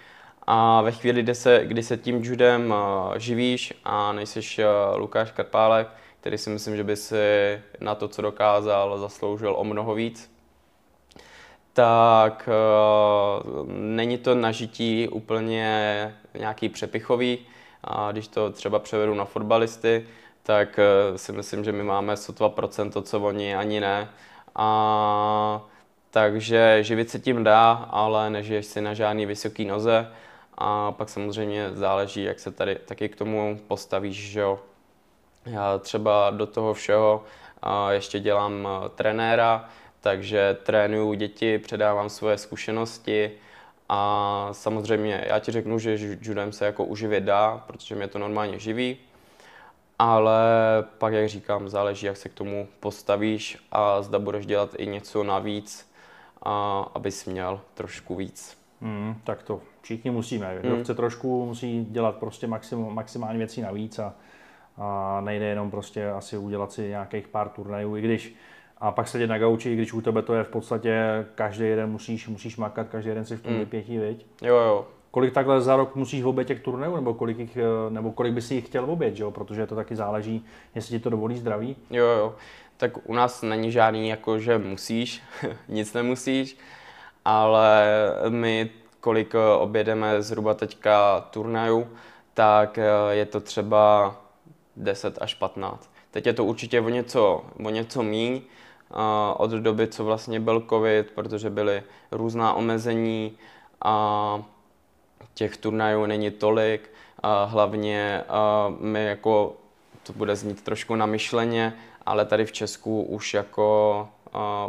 A ve chvíli, kdy se, kdy se tím judem uh, živíš a nejsiš uh, Lukáš Karpálek, který si myslím, že by si na to, co dokázal, zasloužil o mnoho víc. Tak uh, není to nažití úplně nějaký přepichový. A když to třeba převedu na fotbalisty, tak si myslím, že my máme sotva procento, co oni ani ne. A takže živit se tím dá, ale nežiješ si na žádný vysoký noze. A pak samozřejmě záleží, jak se tady taky k tomu postavíš, že jo. Já třeba do toho všeho ještě dělám trenéra, takže trénuju děti, předávám svoje zkušenosti a samozřejmě já ti řeknu, že judem se jako uživit dá, protože mě to normálně živí, ale pak, jak říkám, záleží, jak se k tomu postavíš a zda budeš dělat i něco navíc, a abys měl trošku víc. Hmm, tak to všichni musíme. Kdo hmm. chce trošku, musí dělat prostě maxim, maximálně věcí navíc a a nejde jenom prostě asi udělat si nějakých pár turnajů, i když a pak sedět na gauči, když u tebe to je v podstatě každý jeden musíš, musíš makat, každý jeden si v tom mm. vypětí, viď? Jo, jo. Kolik takhle za rok musíš obět těch turnajů, nebo kolik, jich, eh, nebo kolik by si jich chtěl obět, jo? Protože to taky záleží, jestli ti to dovolí zdraví. Jo, jo. Tak u nás není žádný jako, že musíš, (laughs) nic nemusíš, ale my kolik eh, objedeme zhruba teďka turnajů, tak eh, je to třeba 10 až 15. Teď je to určitě o něco, o něco míň od doby, co vlastně byl covid, protože byly různá omezení a těch turnajů není tolik. A hlavně a my jako, to bude znít trošku na myšleně, ale tady v Česku už jako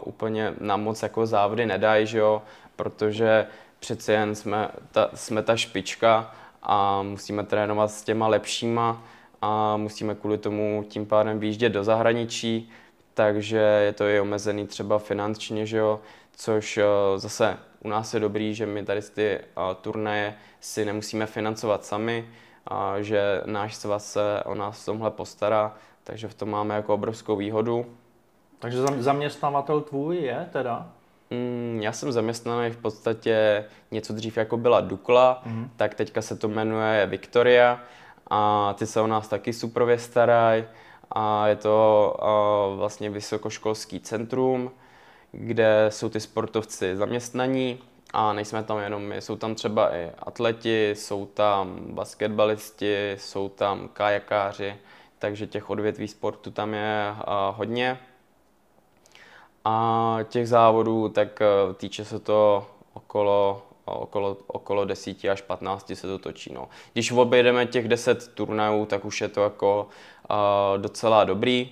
úplně nám moc jako závody nedají, že jo? protože přeci jen jsme ta, jsme ta špička a musíme trénovat s těma lepšíma a musíme kvůli tomu tím pádem výjíždět do zahraničí, takže je to i omezený třeba finančně, že jo, což eh, zase u nás je dobrý, že my tady ty eh, turnaje si nemusíme financovat sami, a že náš svaz se o nás v tomhle postará, takže v tom máme jako obrovskou výhodu. Takže zaměstnavatel tvůj je teda? Mm, já jsem zaměstnaný v podstatě něco dřív jako byla Dukla, mm-hmm. tak teďka se to jmenuje Victoria a ty se o nás taky suprově starají a je to uh, vlastně vysokoškolský centrum, kde jsou ty sportovci zaměstnaní a nejsme tam jenom my, jsou tam třeba i atleti, jsou tam basketbalisti, jsou tam kajakáři, takže těch odvětví sportu tam je hodně. A těch závodů, tak uh, týče se to okolo, okolo, okolo 10 až 15 se to točí. No. Když objedeme těch 10 turnajů, tak už je to jako uh, docela dobrý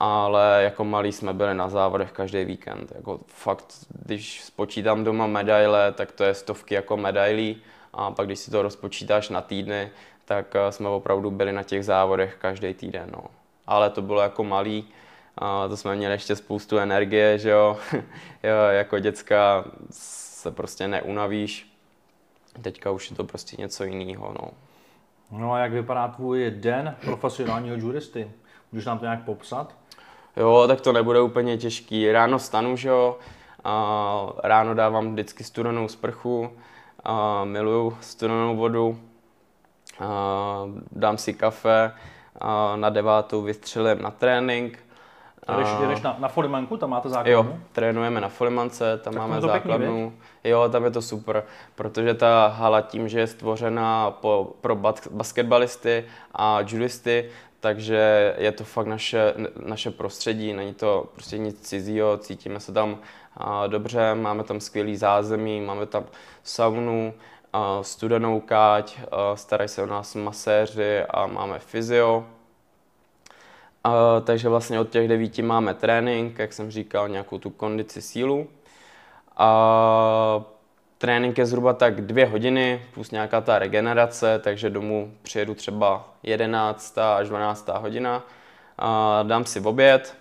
ale jako malí jsme byli na závodech každý víkend. Jako fakt, když spočítám doma medaile, tak to je stovky jako medailí a pak když si to rozpočítáš na týdny, tak eh, jsme opravdu byli na těch závodech každý týden. No. Ale to bylo jako malý, a to jsme měli ještě spoustu energie, že jo, (laughs) jo jako děcka se prostě neunavíš. Teďka už je to prostě něco jiného. No. no a jak vypadá tvůj den profesionálního judisty? Můžeš nám to nějak popsat? Jo, tak to nebude úplně těžký. Ráno stanu, že jo, a ráno dávám vždycky studenou sprchu, a miluju studenou vodu, a dám si kafe, a na devátou vystřelím na trénink. Jdeš, jdeš na, na Folimanku, tam máte základnu? Jo, trénujeme na Folimance, tam tak máme základnu. jo, tam je to super, protože ta hala tím, že je stvořena po, pro basketbalisty a judisty, takže je to fakt naše, naše prostředí, není to prostě nic cizího, cítíme se tam dobře, máme tam skvělý zázemí, máme tam saunu, studenou káť, starají se o nás maséři a máme fyzio. Takže vlastně od těch devíti máme trénink, jak jsem říkal, nějakou tu kondici, sílu. A Trénink je zhruba tak dvě hodiny plus nějaká ta regenerace, takže domů přijedu třeba 11. až 12. hodina. A dám si oběd,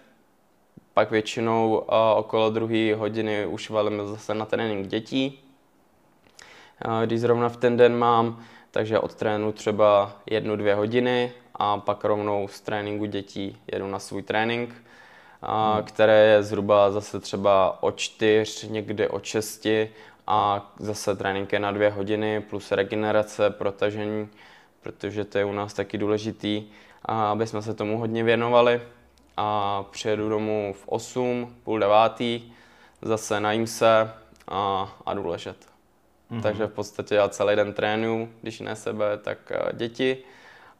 pak většinou okolo druhé hodiny už valím zase na trénink dětí. Když zrovna v ten den mám, takže od trénu třeba jednu, dvě hodiny a pak rovnou z tréninku dětí jedu na svůj trénink, hmm. které je zhruba zase třeba o čtyř, někdy o šesti a zase trénink je na dvě hodiny plus regenerace, protažení, protože to je u nás taky důležitý, a aby jsme se tomu hodně věnovali. A přijedu domů v 8, půl devátý, zase najím se a, a jdu ležet. Mm-hmm. Takže v podstatě já celý den trénuju, když ne sebe, tak děti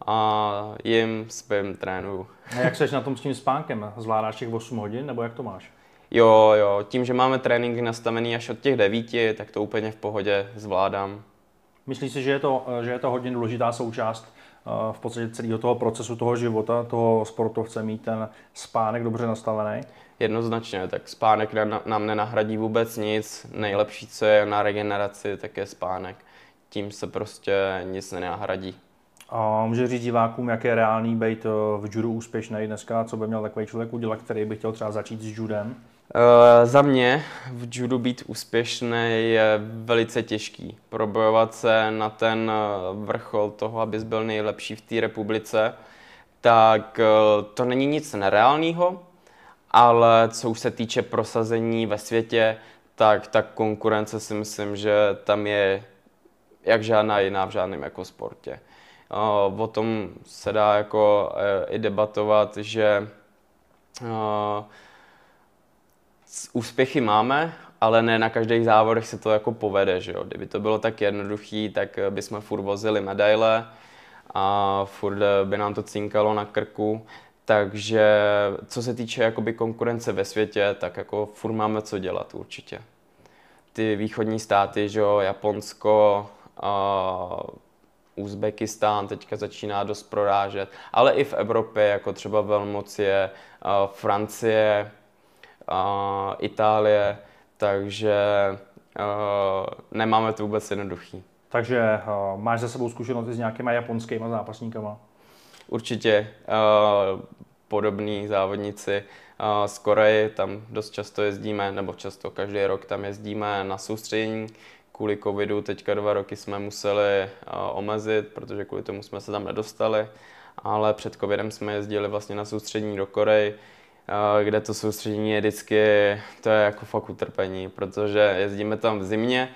a jim, spím, trénuju. A jak seš na tom s tím spánkem? Zvládáš těch 8 hodin, nebo jak to máš? Jo, jo, tím, že máme tréninky nastavený až od těch devíti, tak to úplně v pohodě zvládám. Myslíš si, že je to, že je to hodně důležitá součást eh, v podstatě celého toho procesu, toho života, toho sportovce mít ten spánek dobře nastavený? Jednoznačně, tak spánek nám nenahradí vůbec nic. Nejlepší, co je na regeneraci, tak je spánek. Tím se prostě nic nenahradí. A může říct divákům, jak je reálný být eh, v judu úspěšný dneska, co by měl takový člověk udělat, který by chtěl třeba začít s judem? Uh, za mě v judu být úspěšný je velice těžký. Probojovat se na ten eh, vrchol toho, abys byl nejlepší v té republice, tak to není nic nereálného, ale co už se týče prosazení ve světě, tak ta konkurence si myslím, že tam je jak žádná jiná v žádném jako sportě. O tom se dá jako uh, i debatovat, že uh, úspěchy máme, ale ne na každých závodech se to jako povede, že jo. Kdyby to bylo tak jednoduchý, tak bychom furt vozili medaile a furt by nám to cinkalo na krku. Takže co se týče jakoby konkurence ve světě, tak jako furt máme co dělat určitě. Ty východní státy, že jo, Japonsko, Uzbekistán teďka začíná dost prorážet, ale i v Evropě, jako třeba velmocie, Francie, uh, Itálie, takže uh, nemáme to vůbec jednoduchý. Takže uh, máš za sebou zkušenosti s nějakýma japonskými zápasníkama? určitě uh, podobní závodníci uh, z Koreji, tam dost často jezdíme, nebo často každý rok tam jezdíme na soustředění. Kvůli covidu teďka dva roky jsme museli uh, omezit, protože kvůli tomu jsme se tam nedostali, ale před covidem jsme jezdili vlastně na soustředění do Koreji, kde to soustředění je vždycky, to je jako fakt utrpení, protože jezdíme tam v zimě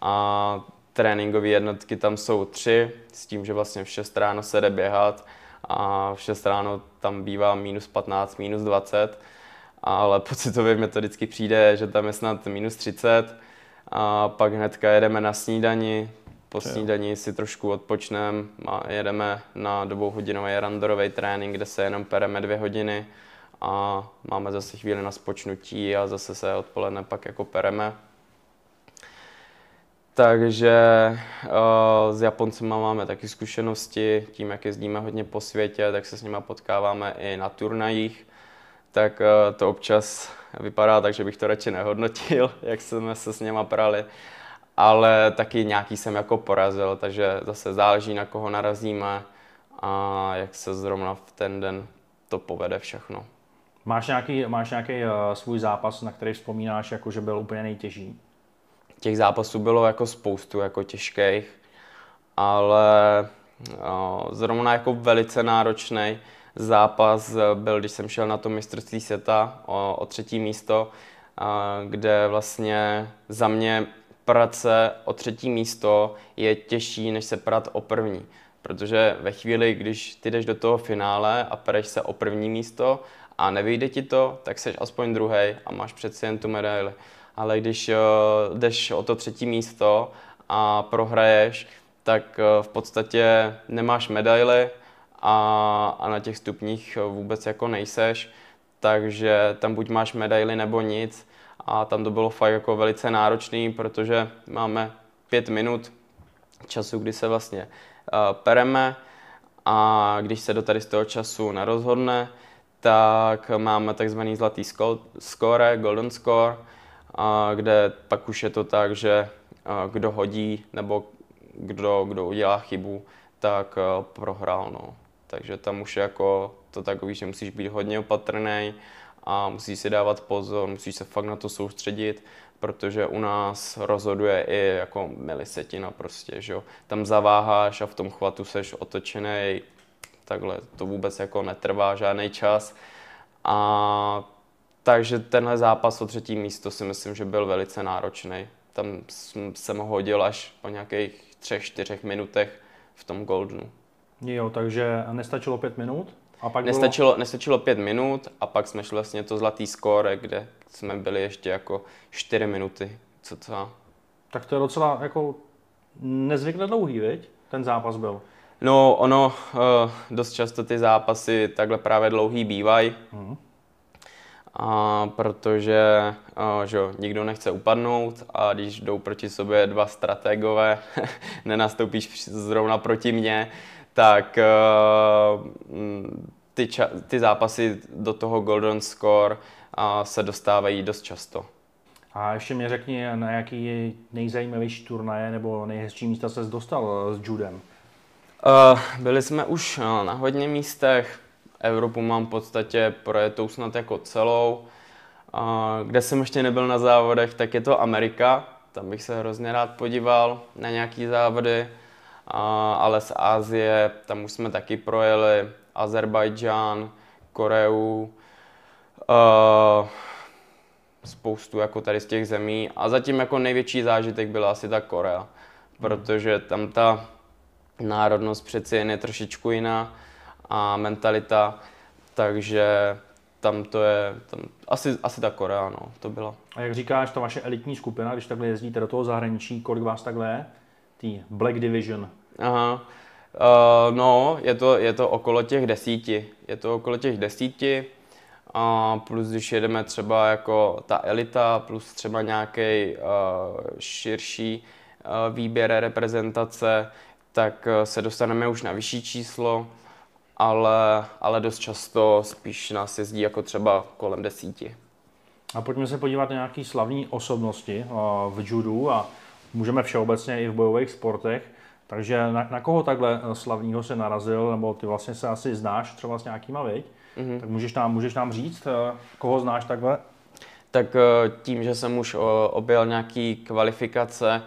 a tréninkové jednotky tam jsou tři, s tím, že vlastně v 6 ráno se jde běhat a v 6 ráno tam bývá minus 15, minus 20, ale (laughs) pocitově mi to vždycky přijde, že tam je snad minus 30 a pak hnedka jedeme na snídani, po snídani si trošku odpočneme a jedeme na dvouhodinový randorový trénink, kde se jenom pereme dvě hodiny. A máme zase chvíli na spočnutí a zase se odpoledne pak jako pereme. Takže uh, s Japoncema máme taky zkušenosti, tím, jak jezdíme hodně po světě, tak se s nimi potkáváme i na turnajích, tak uh, to občas vypadá tak, že bych to radši nehodnotil, (laughs) jak jsme se s něma prali, ale taky nějaký jsem jako porazil, takže zase záleží, na koho narazíme a jak se zrovna v ten den to povede všechno. Máš nějaký, máš nějaký uh, svůj zápas, na který vzpomínáš, jako že byl úplně nejtěžší? Těch zápasů bylo jako spoustu, jako těžkých, ale uh, zrovna jako velice náročný zápas byl, když jsem šel na to mistrovství světa o, o třetí místo, kde vlastně za mě prace o třetí místo je těžší, než se prat o první. Protože ve chvíli, když ty jdeš do toho finále a pereš se o první místo a nevyjde ti to, tak jsi aspoň druhý a máš přeci jen tu medaili. Ale když uh, jdeš o to třetí místo a prohraješ, tak uh, v podstatě nemáš medaily a, a na těch stupních vůbec jako nejseš, takže tam buď máš medaily nebo nic a tam to bylo fakt jako velice náročný, protože máme pět minut času, kdy se vlastně uh, pereme a když se do tady z toho času nerozhodne, tak máme takzvaný zlatý score, golden score, a kde pak už je to tak, že kdo hodí nebo kdo, kdo udělá chybu, tak prohrál. No. Takže tam už je jako to takový, že musíš být hodně opatrný a musíš si dávat pozor, musíš se fakt na to soustředit, protože u nás rozhoduje i jako milisetina prostě, že jo. Tam zaváháš a v tom chvatu seš otočený takhle to vůbec jako netrvá žádný čas. A takže tenhle zápas o třetí místo si myslím, že byl velice náročný. Tam jsem ho hodil až po nějakých třech, čtyřech minutech v tom Goldenu. Jo, takže nestačilo pět minut? A pak nestačilo, bylo... nestačilo pět minut a pak jsme šli vlastně to zlatý skóre, kde jsme byli ještě jako čtyři minuty. Co to? Tak to je docela jako nezvykle dlouhý, viď? Ten zápas byl. No, ono, uh, dost často ty zápasy takhle právě dlouhý bývají. Mm. A protože uh, že nikdo nechce upadnout a když jdou proti sobě dva strategové, (laughs) nenastoupíš zrovna proti mně, tak uh, ty, ča- ty zápasy do toho golden score uh, se dostávají dost často. A ještě mě řekni, na jaký nejzajímavější turnaje nebo nejhezčí místa se dostal s judem? Uh, byli jsme už na hodně místech. Evropu mám v podstatě projetou snad jako celou. Uh, kde jsem ještě nebyl na závodech, tak je to Amerika. Tam bych se hrozně rád podíval na nějaký závody. Uh, ale z Ázie, tam už jsme taky projeli. Azerbajdžán, Koreu, uh, spoustu jako tady z těch zemí. A zatím jako největší zážitek byla asi ta Korea, protože tam ta národnost přeci jen je trošičku jiná a mentalita, takže tam to je, tam, asi, asi ta Korea, no, to bylo. A jak říkáš, to vaše elitní skupina, když takhle jezdíte do toho zahraničí, kolik vás takhle je? Tý Black Division. Aha, uh, no, je to, je to okolo těch desíti, je to okolo těch desíti, a plus když jedeme třeba jako ta elita, plus třeba nějaký uh, širší uh, výběr reprezentace, tak eh, se dostaneme už na vyšší číslo, ale, ale dost často spíš nás jezdí jako třeba kolem desíti. A pojďme se podívat na nějaké slavné osobnosti eh, v judu a můžeme všeobecně i v bojových sportech. Takže na, na koho takhle eh, slavního se narazil, nebo ty vlastně se asi znáš třeba s nějakýma, viď? Mm-hmm. Tak můžeš nám, můžeš nám říct, eh, koho znáš takhle? Tak tím, že jsem už objel nějaký kvalifikace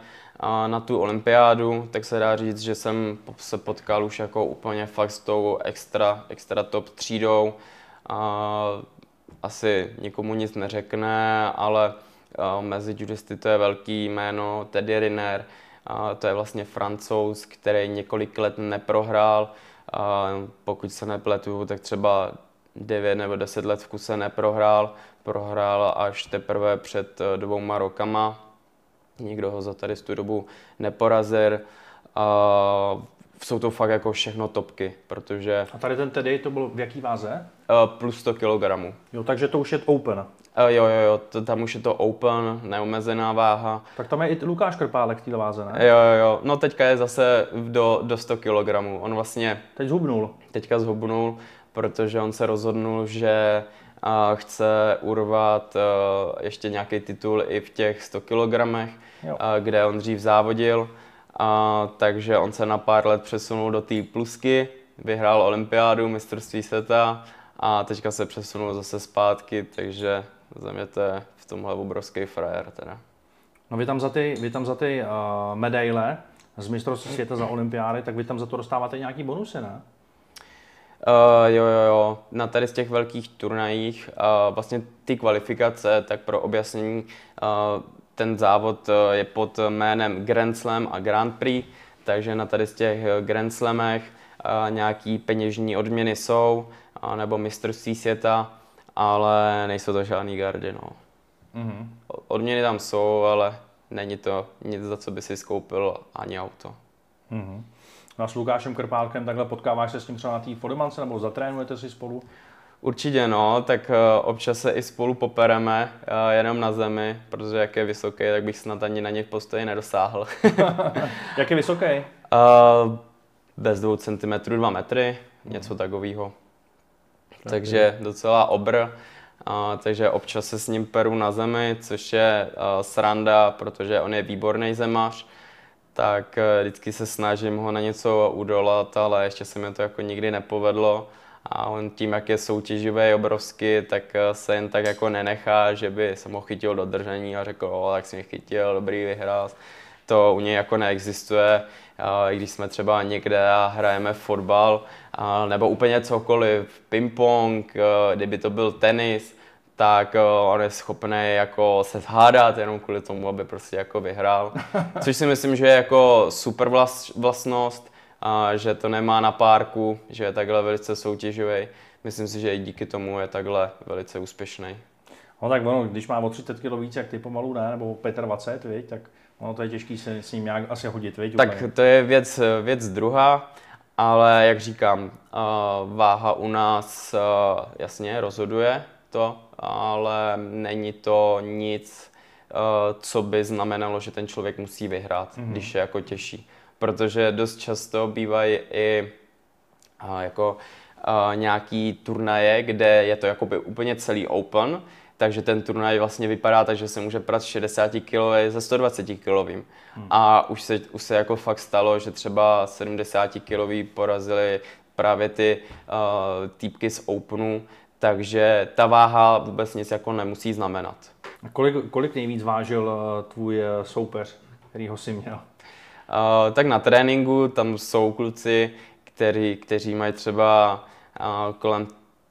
na tu olympiádu, tak se dá říct, že jsem se potkal už jako úplně fakt s tou extra, extra top třídou. Asi nikomu nic neřekne, ale mezi judisty to je velký jméno Teddy Riner, to je vlastně francouz, který několik let neprohrál. Pokud se nepletu, tak třeba 9 nebo 10 let v kuse neprohrál. Prohrál až teprve před eh, dvouma rokama. Nikdo ho za tady tu dobu neporazil. Jsou to fakt jako všechno topky, protože... A tady ten tedy, to byl v jaký váze? Uh, plus 100 kg. Jo, takže to už je open. Uh, jo, jo, jo, to, tam už je to open, neomezená váha. Tak tam je i Lukáš Krpálek v té váze, ne? Jo, jo, jo, no teďka je zase do, do 100 kg. On vlastně... Teď zhubnul. Teďka zhubnul, protože on se rozhodnul, že uh, chce urvat uh, ještě nějaký titul i v těch 100 kg, uh, kde on dřív závodil. A, takže on se na pár let přesunul do té plusky, vyhrál olympiádu, mistrovství světa a teďka se přesunul zase zpátky, takže za mě to je v tomhle obrovský frajer teda. No vy tam za ty, vy tam za ty uh, medaile z mistrovství světa za olympiády, tak vy tam za to dostáváte nějaký bonusy, ne? Uh, jo, jo, jo. Na tady z těch velkých turnajích uh, vlastně ty kvalifikace, tak pro objasnění, uh, ten závod uh, je pod jménem Grand Slam a Grand Prix, takže na tady z těch Grand Slamech uh, nějaký peněžní odměny jsou, nebo mistrovství světa, ale nejsou to žádný gardy, no. Mm-hmm. Odměny tam jsou, ale není to nic, za co by si skoupil ani auto. Mm-hmm. No a s Lukášem Krpálkem takhle potkáváš se s tím třeba na té fotobance nebo zatrénujete si spolu? Určitě no, tak uh, občas se i spolu popereme, uh, jenom na zemi, protože jak je vysoký, tak bych snad ani na něj v postoji nedosáhl. (laughs) jak je vysoký? Uh, bez dvou centimetrů, dva metry, něco takového takže docela obr. A, takže občas se s ním peru na zemi, což je a, sranda, protože on je výborný zemař, tak e, vždycky se snažím ho na něco udolat, ale ještě se mi to jako nikdy nepovedlo. A on tím, jak je soutěživý obrovský, tak e, se jen tak jako nenechá, že by se ho chytil do držení a řekl, o, tak si mě chytil, dobrý, vyhrál. To u něj jako neexistuje i když jsme třeba někde a hrajeme fotbal, nebo úplně cokoliv, ping-pong, kdyby to byl tenis, tak on je schopný jako se zhádat jenom kvůli tomu, aby prostě jako vyhrál. (laughs) Což si myslím, že je jako super vlastnost, že to nemá na párku, že je takhle velice soutěživý. Myslím si, že i díky tomu je takhle velice úspěšný. No tak ono, když má o 30 kg víc, jak ty pomalu ne, nebo 25, viď, tak No to je těžký se s ním nějak asi hodit, viď? Tak úplně. to je věc, věc druhá, ale jak říkám, uh, váha u nás uh, jasně rozhoduje to, ale není to nic, uh, co by znamenalo, že ten člověk musí vyhrát, mm-hmm. když je jako těžší. Protože dost často bývají i jako nějaký turnaje, kde je to jakoby úplně celý open, takže ten turnaj vlastně vypadá tak, že se může prát 60 kg ze 120 kg. Hmm. A už se, už se jako fakt stalo, že třeba 70 kg porazili právě ty uh, týpky z Openu, takže ta váha vůbec nic jako nemusí znamenat. A kolik, kolik nejvíc vážil uh, tvůj uh, soupeř, který ho si měl? Uh, tak na tréninku tam jsou kluci, který, kteří mají třeba uh, kolem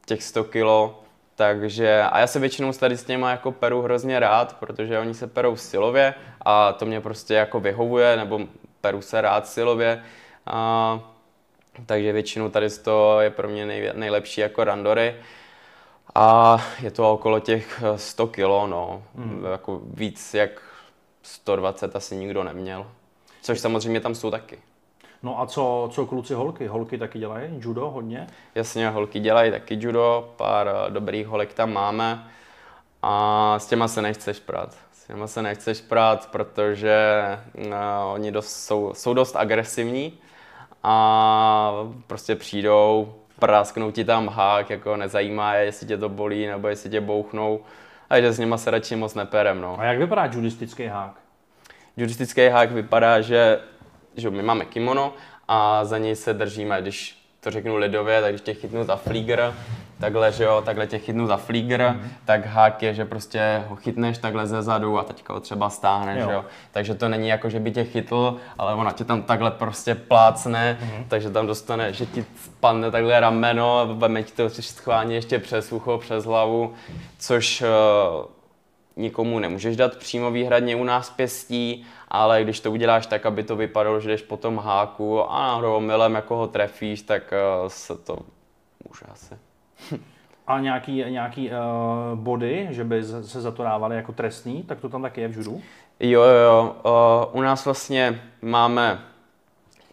těch 100 kg, takže, a já se většinou tady s těma jako peru hrozně rád, protože oni se perou silově a to mě prostě jako vyhovuje, nebo peru se rád silově. A, takže většinou tady to je pro mě nej, nejlepší jako randory. A je to okolo těch 100 kilo, no. Mm. Jako víc jak 120 asi nikdo neměl. Což samozřejmě tam jsou taky. No a co, co kluci holky? Holky taky dělají judo hodně? Jasně, holky dělají taky judo, pár eh, dobrých holek tam máme a s těma se nechceš prát. S těma se nechceš prát, protože no, oni dost, jsou, jsou dost agresivní a prostě přijdou, prásknou ti tam hák, jako nezajímá je, jestli tě to bolí nebo jestli tě bouchnou, a že s nima se radši moc neperem. No. A jak vypadá judistický hák? Judistický hák vypadá, že že my máme kimono a za něj se držíme, když to řeknu lidově, tak když tě chytnu za flíger, takhle, že jo, takhle tě chytnu za flíger, mm. tak hák je, že prostě ho chytneš takhle ze zadu a teďka ho třeba stáhneš, jo. jo. Takže to není jako, že by tě chytl, ale ona tě tam takhle prostě plácne, mm. takže tam dostane, že ti spadne takhle rameno, veme ti to schválně ještě přes ucho, přes hlavu, což uh, nikomu nemůžeš dát přímo výhradně u nás pěstí, ale když to uděláš tak, aby to vypadalo, že jdeš po tom háku a náhodou milem jako ho trefíš, tak uh, se to může asi. A nějaký, nějaký uh, body, že by se za to dávali jako trestný, tak to tam taky je v judu? Jo, jo, jo. Uh, u nás vlastně máme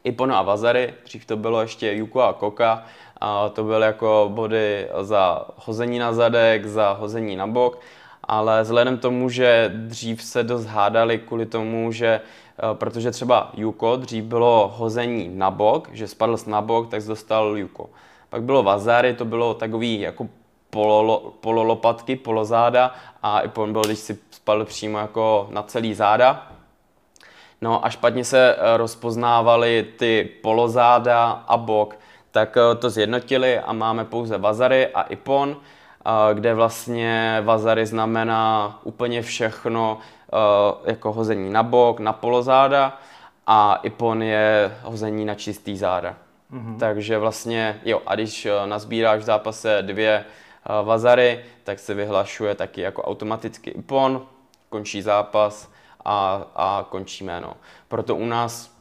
Ipono a Vazary, dřív to bylo ještě Juko a Koka, a to byly jako body za hození na zadek, za hození na bok ale vzhledem tomu, že dřív se dost hádali kvůli tomu, že eh, protože třeba Juko dřív bylo hození na bok, že spadl na bok, tak dostal Juko. Pak bylo Vazary, to bylo takový jako pololo, pololopatky, polozáda a i byl, když si spadl přímo jako na celý záda. No a špatně se eh, rozpoznávaly ty polozáda a bok, tak eh, to zjednotili a máme pouze Vazary a Ipon, kde vlastně vazary znamená úplně všechno, jako hození na bok, na polozáda a ipon je hození na čistý záda. Mm-hmm. Takže vlastně, jo, a když nazbíráš v zápase dvě vazary, tak se vyhlašuje taky jako automaticky ipon, končí zápas a, a končí jméno. Proto u nás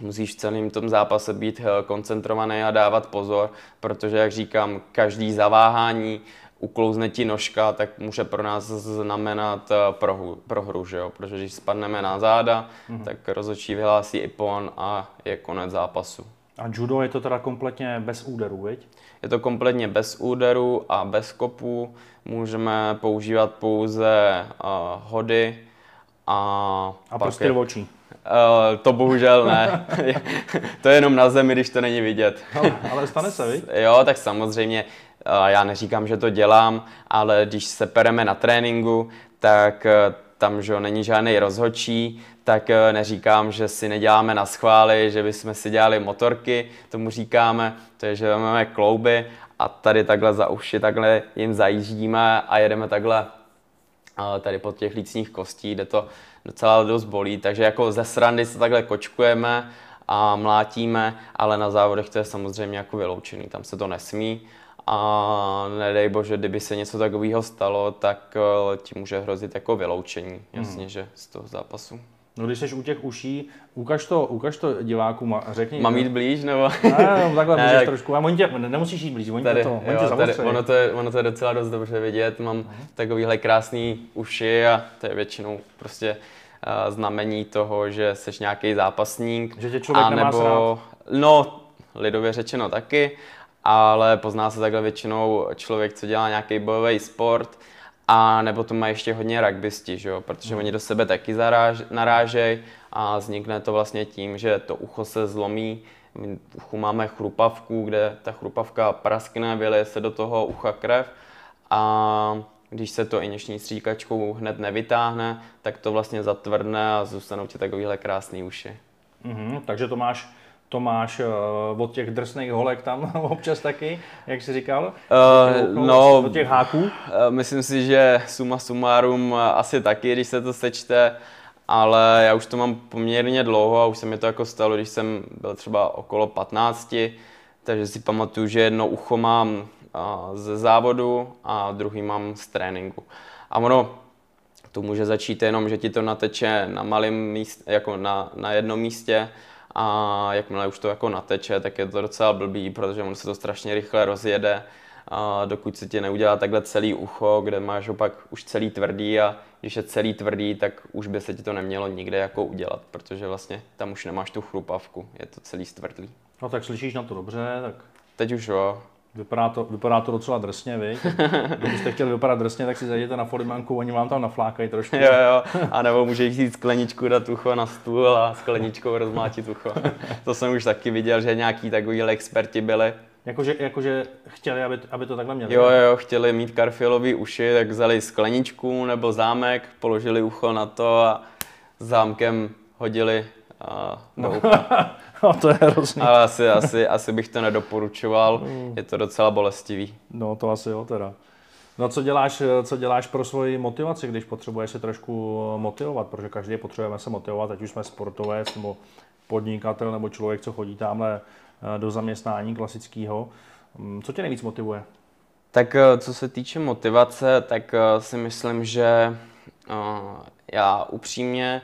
musíš v celém tom zápase být koncentrovaný a dávat pozor, protože, jak říkám, každý zaváhání uklouzne ti nožka, tak může pro nás znamenat eh, prohru, prohru že jo? protože když spadneme na záda, mm-hmm. tak rozhodčí vyhlásí ipon a je konec zápasu. A judo je to teda kompletně bez úderů, viď? Je to kompletně bez úderů a bez kopů. Můžeme používat pouze uh, hody a... A prostě je... očí. Uh, to bohužel ne. (laughs) to je jenom na zemi, když to není vidět. ale, ale stane se, viď? jo, tak samozřejmě já neříkám, že to dělám, ale když se pereme na tréninku, tak eh, tam, že není žádný rozhodčí, tak eh, neříkám, že si neděláme na schvály, že bychom si dělali motorky, tomu říkáme, to je, že máme klouby a tady takhle za uši, takhle jim zajíždíme a jedeme takhle eh, tady pod těch lícních kostí, kde to docela dost bolí, takže jako ze srandy se takhle kočkujeme a mlátíme, ale na závodech to je samozřejmě jako vyloučený, tam se to nesmí a nedej bože, kdyby se něco takového stalo, tak eh, ti může hrozit jako vyloučení, jasně, hmm. že z toho zápasu. No když jsi u těch uší, ukaž to, ukaž to divákům a řekni. Mám jít blíž nebo? Ne, no, takhle ne, můžeš tak... trošku, a oni tě, nemusíš jít blíž, oni tady, to, oni jo, tě tady, ono, to je, ono to je docela dost dobře vidět, mám uh-huh. takovýhle krásný uši a to je většinou prostě uh, znamení toho, že jsi nějaký zápasník. Že tě člověk a nemá nebo, rád. No, lidově řečeno taky, ale pozná se takhle většinou člověk, co dělá nějaký bojový sport, a nebo to má ještě hodně rugbysti, že jo? protože mm. oni do sebe taky zaráž, narážejí a vznikne to vlastně tím, že to ucho se zlomí, v uchu máme chrupavku, kde ta chrupavka praskne, vyleje se do toho ucha krev a když se to injekční stříkačkou hned nevytáhne, tak to vlastně zatvrdne a zůstanou ti takovýhle krásný uši. Mm-hmm, takže to máš to máš uh, od těch drsných holek tam (laughs) občas taky, jak jsi říkal? Uh, no, od těch háků? Uh, myslím si, že suma sumárum asi taky, když se to sečte, ale já už to mám poměrně dlouho a už se mi to jako stalo, když jsem byl třeba okolo 15, takže si pamatuju, že jedno ucho mám uh, ze závodu a druhý mám z tréninku. A ono, to může začít jenom, že ti to nateče na malém místě, jako na, na jednom místě, a jakmile už to jako nateče, tak je to docela blbý, protože on se to strašně rychle rozjede, a dokud se ti neudělá takhle celý ucho, kde máš opak už celý tvrdý a když je celý tvrdý, tak už by se ti to nemělo nikde jako udělat, protože vlastně tam už nemáš tu chrupavku, je to celý stvrdlý. No tak slyšíš na to dobře, tak... Teď už jo. Vypadá to, vypadá to docela drsně, vy. (laughs) Kdybyste chtěli vypadat drsně, tak si zajděte na Folimanku, oni vám tam naflákají trošku. Jo, jo. A nebo můžeš jít skleničku dát ucho na stůl a skleničkou rozmlátit ucho. to jsem už taky viděl, že nějaký takový experti byli. Jakože, jakože chtěli, aby, aby to takhle měli? Jo, jo, chtěli mít karfielový uši, tak vzali skleničku nebo zámek, položili ucho na to a zámkem hodili uh, do (laughs) no, to je hrozný. Ale asi, asi, asi bych to nedoporučoval, mm. je to docela bolestivý. No to asi jo teda. No co děláš, co děláš pro svoji motivaci, když potřebuješ se trošku motivovat, protože každý potřebujeme se motivovat, ať už jsme sportovec nebo podnikatel nebo člověk, co chodí tamhle eh, do zaměstnání klasického. Mm, co tě nejvíc motivuje? Tak eh, co se týče motivace, tak eh, si myslím, že já upřímně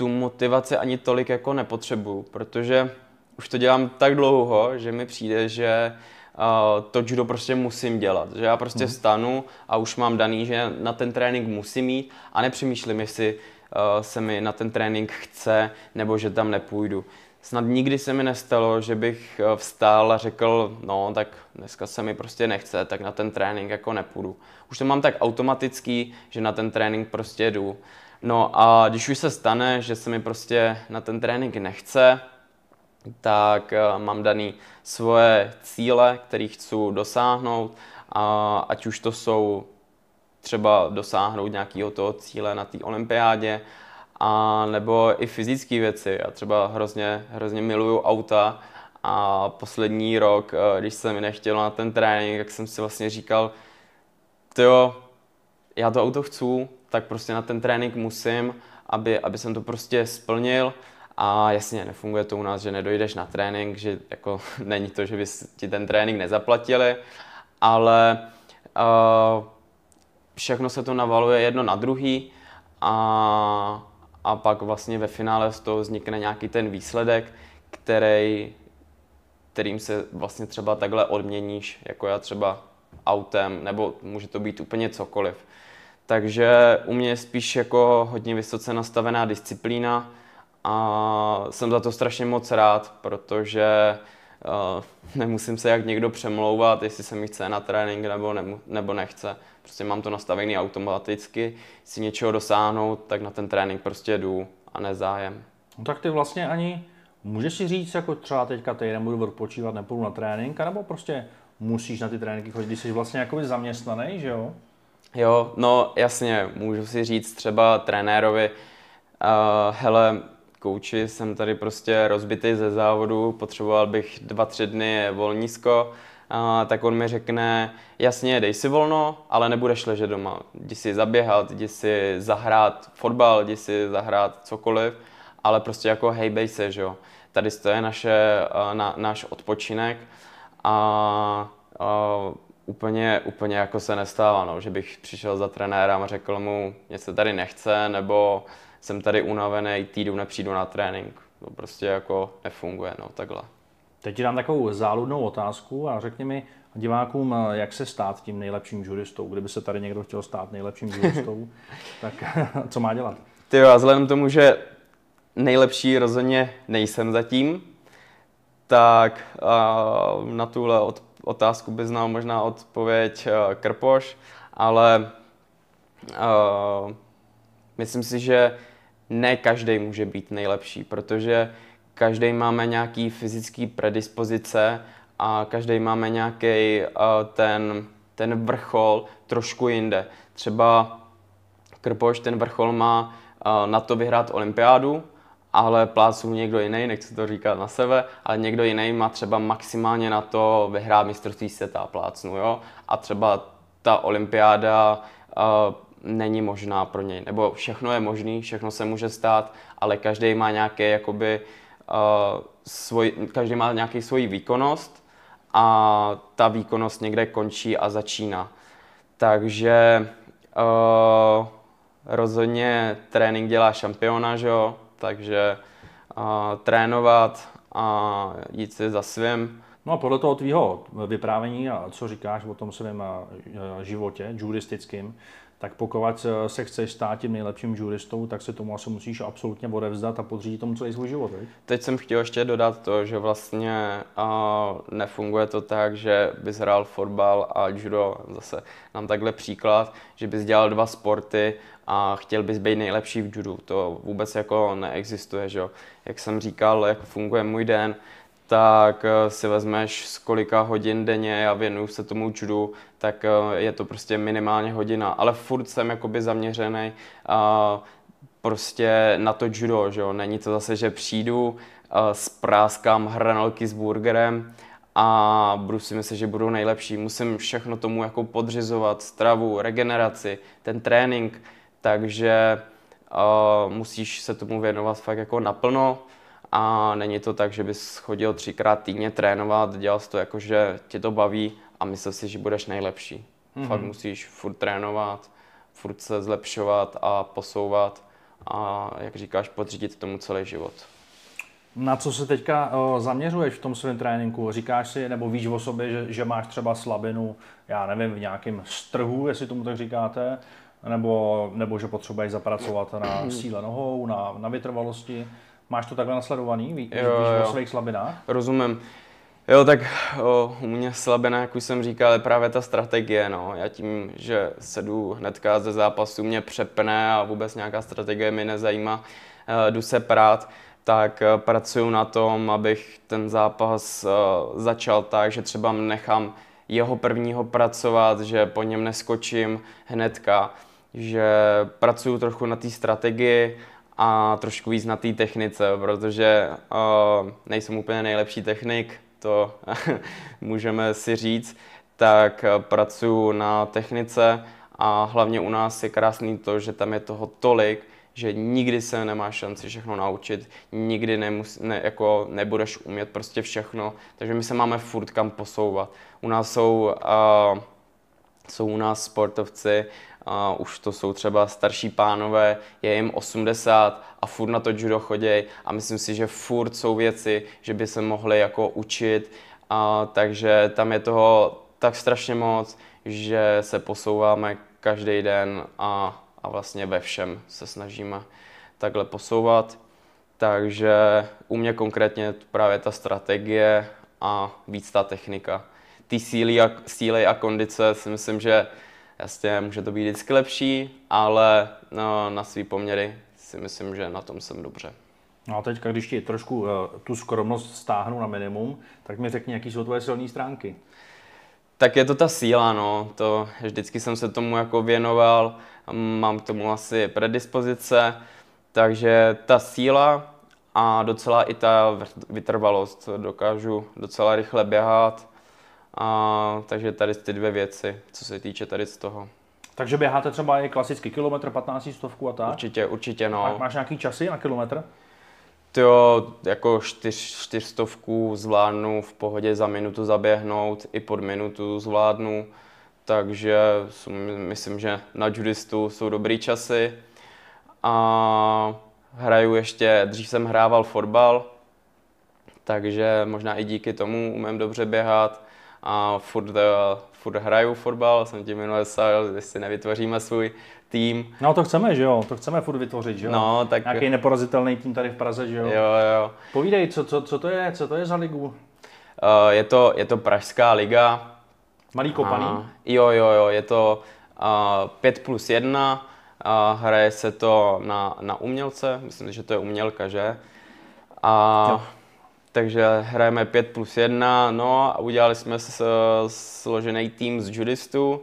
tu motivaci ani tolik jako nepotřebuju, protože už to dělám tak dlouho, že mi přijde, že to judo prostě musím dělat. Že já prostě hmm. stanu a už mám daný, že na ten trénink musím jít a nepřemýšlím, jestli uh, se mi na ten trénink chce nebo že tam nepůjdu. Snad nikdy se mi nestalo, že bych vstál a řekl, no tak dneska se mi prostě nechce, tak na ten trénink jako nepůjdu. Už to mám tak automatický, že na ten trénink prostě jdu. No a když už se stane, že se mi prostě na ten trénink nechce, tak eh, mám daný svoje cíle, které chci dosáhnout, a ať už to jsou třeba dosáhnout nějakého toho cíle na té olympiádě, a nebo i fyzické věci. Já třeba hrozně, hrozně miluju auta a poslední rok, eh, když se mi nechtělo na ten trénink, tak jsem si vlastně říkal, jo, já to auto chci, tak prostě na ten trénink musím, aby, aby jsem to prostě splnil. A jasně, nefunguje to u nás, že nedojdeš na trénink, že jako (laughs) není to, že by ti ten trénink nezaplatili, ale uh, všechno se to navaluje jedno na druhý a, a pak vlastně ve finále z toho vznikne nějaký ten výsledek, který, kterým se vlastně třeba takhle odměníš, jako já třeba autem, nebo může to být úplně cokoliv. Takže u mě je spíš jako hodně vysoce nastavená disciplína a jsem za to strašně moc rád, protože uh, nemusím se jak někdo přemlouvat, jestli se mi chce na trénink nebo, ne, nebo nechce. Prostě mám to nastavený automaticky, si něčeho dosáhnout, tak na ten trénink prostě jdu a nezájem. No tak ty vlastně ani můžeš si říct, jako třeba teďka týden budu odpočívat, nepůjdu na trénink, nebo prostě musíš na ty tréninky chodit, když jsi vlastně jakoby zaměstnaný, že jo? Jo, no jasně, můžu si říct třeba trenérovi, uh, hele, kouči, jsem tady prostě rozbitý ze závodu, potřeboval bych dva, tři dny volnízko, uh, tak on mi řekne, jasně, dej si volno, ale nebudeš ležet doma. Jdi si zaběhat, jdi si zahrát fotbal, jdi si zahrát cokoliv, ale prostě jako hejbej se, že jo. Tady to je naše, na, náš odpočinek a uh, úplně, úplně jako se nestává, no, že bych přišel za trenérem a řekl mu, něco tady nechce, nebo jsem tady unavený, týdnu nepřijdu na trénink. To prostě jako nefunguje, no, takhle. Teď ti dám takovou záludnou otázku a řekni mi divákům, jak se stát tím nejlepším juristou. Kdyby se tady někdo chtěl stát nejlepším (laughs) juristou, tak (laughs) co má dělat? Ty jo, a vzhledem tomu, že nejlepší rozhodně nejsem zatím, tak na tuhle od, otázku by znal možná odpověď uh, Krpoš, ale uh, myslím si, že ne každý může být nejlepší, protože každý máme nějaký fyzický predispozice a každý máme nějaký uh, ten, ten vrchol trošku jinde. Třeba Krpoš ten vrchol má uh, na to vyhrát olympiádu, ale pláců někdo jiný, nechci to říkat na sebe, ale někdo jiný má třeba maximálně na to vyhrát mistrovství světa plácnu, jo? A třeba ta olympiáda uh, není možná pro něj, nebo všechno je možný, všechno se může stát, ale každý má nějaký jakoby uh, svoj, každý má nějaký svoji výkonnost a ta výkonnost někde končí a začíná. Takže uh, rozhodně trénink dělá šampiona, že jo? Takže uh, trénovat a jít si za svým. No a podle toho tvýho vyprávění a co říkáš o tom svém životě juristickým, tak pokud se chceš stát tím nejlepším juristou, tak se tomu asi musíš absolutně odevzdat a podřídit tomu celý svůj život. Veď? Teď jsem chtěl ještě dodat to, že vlastně uh, nefunguje to tak, že bys hrál fotbal a judo, zase nám takhle příklad, že bys dělal dva sporty a chtěl bys být nejlepší v judu. To vůbec jako neexistuje, že jo. Jak jsem říkal, jak funguje můj den, tak eh, si vezmeš z kolika hodin denně a věnuju se tomu judu, tak eh, je to prostě minimálně hodina. Ale furt jsem jakoby zaměřený prostě na to judo, že jo. Není to zase, že přijdu, uh, spráskám hranolky s burgerem a budu si myslet, že budu nejlepší. Musím všechno tomu jako podřizovat, stravu, regeneraci, ten trénink, takže uh, musíš se tomu věnovat fakt jako naplno a není to tak, že bys chodil třikrát týdně trénovat, dělal jsi to jako, že tě to baví a myslel si, že budeš nejlepší. Mm-hmm. Fakt musíš furt trénovat, furt se zlepšovat a posouvat a jak říkáš, podřídit tomu celý život. Na co se teďka o, zaměřuješ v tom svém tréninku? Říkáš si, nebo víš o sobě, že, že máš třeba slabinu, já nevím, v nějakém strhu, jestli tomu tak říkáte, nebo, nebo že potřebuješ zapracovat na síle nohou, na, na vytrvalosti. Máš to takhle nasledovaný? Ví, jo, víš o svých slabinách? Rozumím. Jo, tak o, u mě slabina, jak už jsem říkal, je právě ta strategie. No. Já tím, že sedu hnedka ze zápasu, mě přepne a vůbec nějaká strategie mi nezajímá, e, jdu se prát, tak e, pracuji na tom, abych ten zápas e, začal tak, že třeba nechám jeho prvního pracovat, že po něm neskočím hnedka, že pracuji trochu na té strategii a trošku víc na té technice, protože uh, nejsem úplně nejlepší technik, to (laughs) můžeme si říct, tak pracuji na technice a hlavně u nás je krásný to, že tam je toho tolik, že nikdy se nemá šanci všechno naučit, nikdy nemus, ne, jako nebudeš umět prostě všechno, takže my se máme furt kam posouvat. U nás jsou, uh, jsou u nás sportovci, uh, už to jsou třeba starší pánové, je jim 80 a furt na to judo choděj a myslím si, že furt jsou věci, že by se mohli jako učit, uh, takže tam je toho tak strašně moc, že se posouváme každý den a, a vlastně ve všem se snažíme takhle posouvat. Takže u mě konkrétně právě ta strategie a víc ta technika. Ty síly a, síly a kondice si myslím, že Jasně, může to být vždycky lepší, ale no, na svý poměry si myslím, že na tom jsem dobře. No a teď, když ti trošku uh, tu skromnost stáhnu na minimum, tak mi řekni, jaký jsou tvoje silné stránky. Tak je to ta síla, no. To, vždycky jsem se tomu jako věnoval, mám k tomu asi predispozice, takže ta síla a docela i ta vytrvalost. Dokážu docela rychle běhat, a, takže tady ty dvě věci, co se týče tady z toho. Takže běháte třeba i klasický kilometr, 15 stovku a tak? Určitě, určitě no. A máš nějaký časy na kilometr? To jako čtyř, čtyřstovku zvládnu v pohodě za minutu zaběhnout, i pod minutu zvládnu, takže myslím, že na judistu jsou dobrý časy. A hraju ještě, dřív jsem hrával fotbal, takže možná i díky tomu umím dobře běhat a furt, eh, furt hraju fotbal, jsem ti minule psal, jestli nevytvoříme svůj tým. No to chceme, že jo, to chceme furt vytvořit, že jo. No, tak... Nějaký neporazitelný tým tady v Praze, že jo. Jo, jo. Povídej, co, co, co, to je, co to je za ligu? Uh, je, to, je to Pražská liga. Malý kopaný? Uh, jo, jo, jo, je to uh, 5 plus 1, uh, hraje se to na, na umělce, myslím, že to je umělka, že? A jo takže hrajeme 5 plus 1, no a udělali jsme složený tým z judistů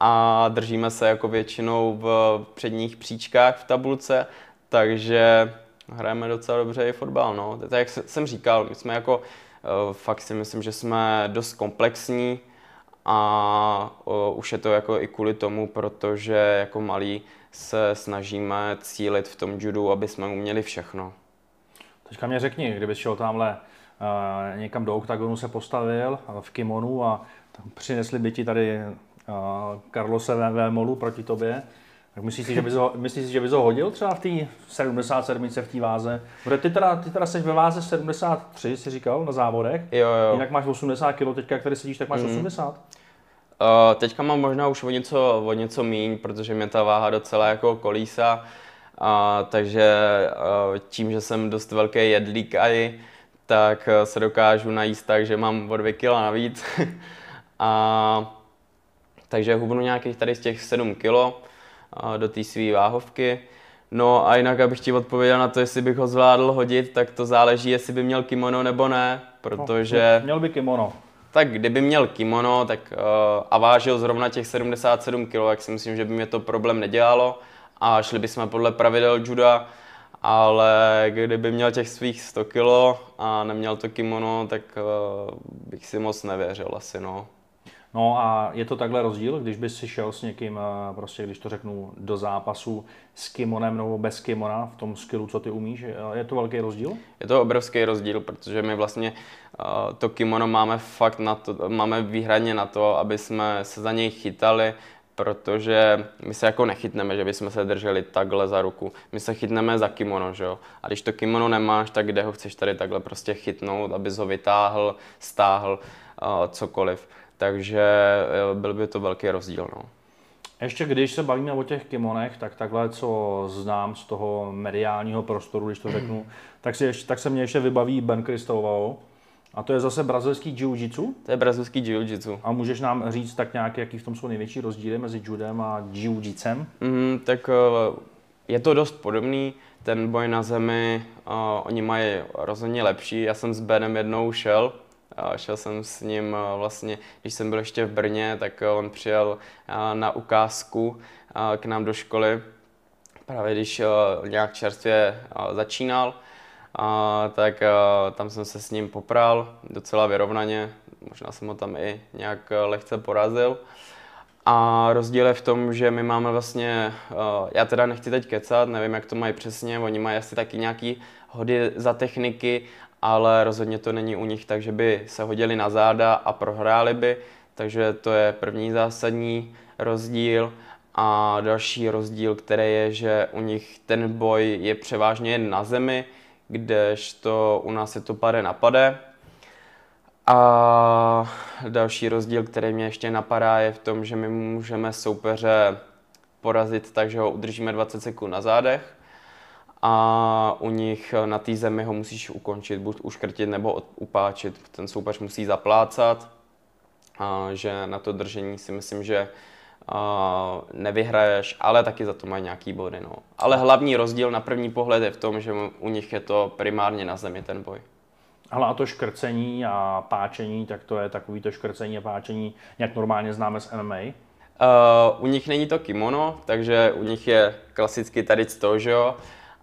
a držíme se jako většinou v předních příčkách v tabulce, takže hrajeme docela dobře i fotbal, no. Tak jak jsem říkal, my jsme jako, eh, fakt si myslím, že jsme dost komplexní a už je to jako i kvůli tomu, protože jako malí se snažíme cílit v tom judu, aby jsme uměli všechno. Teďka mě řekni, kdybys šel tamhle uh, někam do oktagonu se postavil uh, v kimonu a tam přinesli by ti tady uh, Carlose Molu proti tobě, tak myslíš si, že bys ho, (laughs) myslíš si, že bys ho hodil třeba v té 77 v té váze? Protože ty teda, ty teda jsi ve váze 73, jsi říkal, na závodech. Jo, jo. Jinak máš 80 kg, teďka, tady sedíš, tak máš mm. 80. Uh, teďka mám možná už o něco, o něco míň, protože mě ta váha docela jako kolísa. A, takže a, tím, že jsem dost velký jedlík i, tak se dokážu najíst tak, že mám o 2 kg navíc. (laughs) a, takže hubnu nějakých tady z těch 7 kg do té své váhovky. No a jinak, abych ti odpověděl na to, jestli bych ho zvládl hodit, tak to záleží, jestli by měl kimono nebo ne, protože... No, měl by kimono. Tak kdyby měl kimono tak, uh, a vážil zrovna těch 77 kg, tak si myslím, že by mě to problém nedělalo a šli bychom podle pravidel juda, ale kdyby měl těch svých 100 kilo a neměl to kimono, tak uh, bych si moc nevěřil asi, no. No a je to takhle rozdíl, když bys si šel s někým, eh, prostě když to řeknu, do zápasu s kimonem nebo bez kimona v tom skillu, co ty umíš, je to velký rozdíl? Je to obrovský rozdíl, protože my vlastně to kimono máme fakt na to, máme výhradně na to, aby jsme se za něj chytali, protože my se jako nechytneme, že bychom se drželi takhle za ruku. My se chytneme za kimono, že jo. A když to kimono nemáš, tak kde ho chceš tady takhle prostě chytnout, abys ho vytáhl, stáhl, uh, cokoliv. Takže uh, byl by to velký rozdíl, no. Ještě když se bavíme o těch kimonech, tak takhle, co znám z toho mediálního prostoru, když to řeknu, (clears throat) tak, si ještě, tak se mě ještě vybaví Ben Cristovao, a to je zase brazilský jiu-jitsu? To je brazilský jiu-jitsu. A můžeš nám říct tak nějak, jaký v tom jsou největší rozdíly mezi judem a jiu-jitsem? Mm, tak uh, je to dost podobný. Ten boj na zemi, uh, oni mají rozhodně lepší. Já jsem s Benem jednou šel, uh, šel jsem s ním uh, vlastně, když jsem byl ještě v Brně, tak uh, on přijel uh, na ukázku uh, k nám do školy, právě když uh, nějak čerstvě uh, začínal a, tak a, tam jsem se s ním popral docela vyrovnaně, možná jsem ho tam i nějak lehce porazil. A rozdíl je v tom, že my máme vlastně, já teda nechci teď kecat, nevím jak to mají přesně, oni mají asi taky nějaký hody za techniky, ale rozhodně to není u nich tak, že by se hodili na záda a prohráli by, takže to je první zásadní rozdíl. A další rozdíl, který je, že u nich ten boj je převážně jen na zemi, kdežto u nás je to pade na pade. A další rozdíl, který mě ještě napadá, je v tom, že my můžeme soupeře porazit tak, že ho udržíme 20 sekund na zádech a u nich na té zemi ho musíš ukončit, buď uškrtit nebo upáčit. Ten soupeř musí zaplácat, a že na to držení si myslím, že uh, nevyhraješ, ale taky za to mají nějaký body. No. Ale hlavní rozdíl na první pohled je v tom, že u nich je to primárně na zemi ten boj. Ale a to škrcení a páčení, tak to je takový to škrcení a páčení, jak normálně známe z MMA? Uh, u nich není to kimono, takže u nich je klasicky tady to, že jo.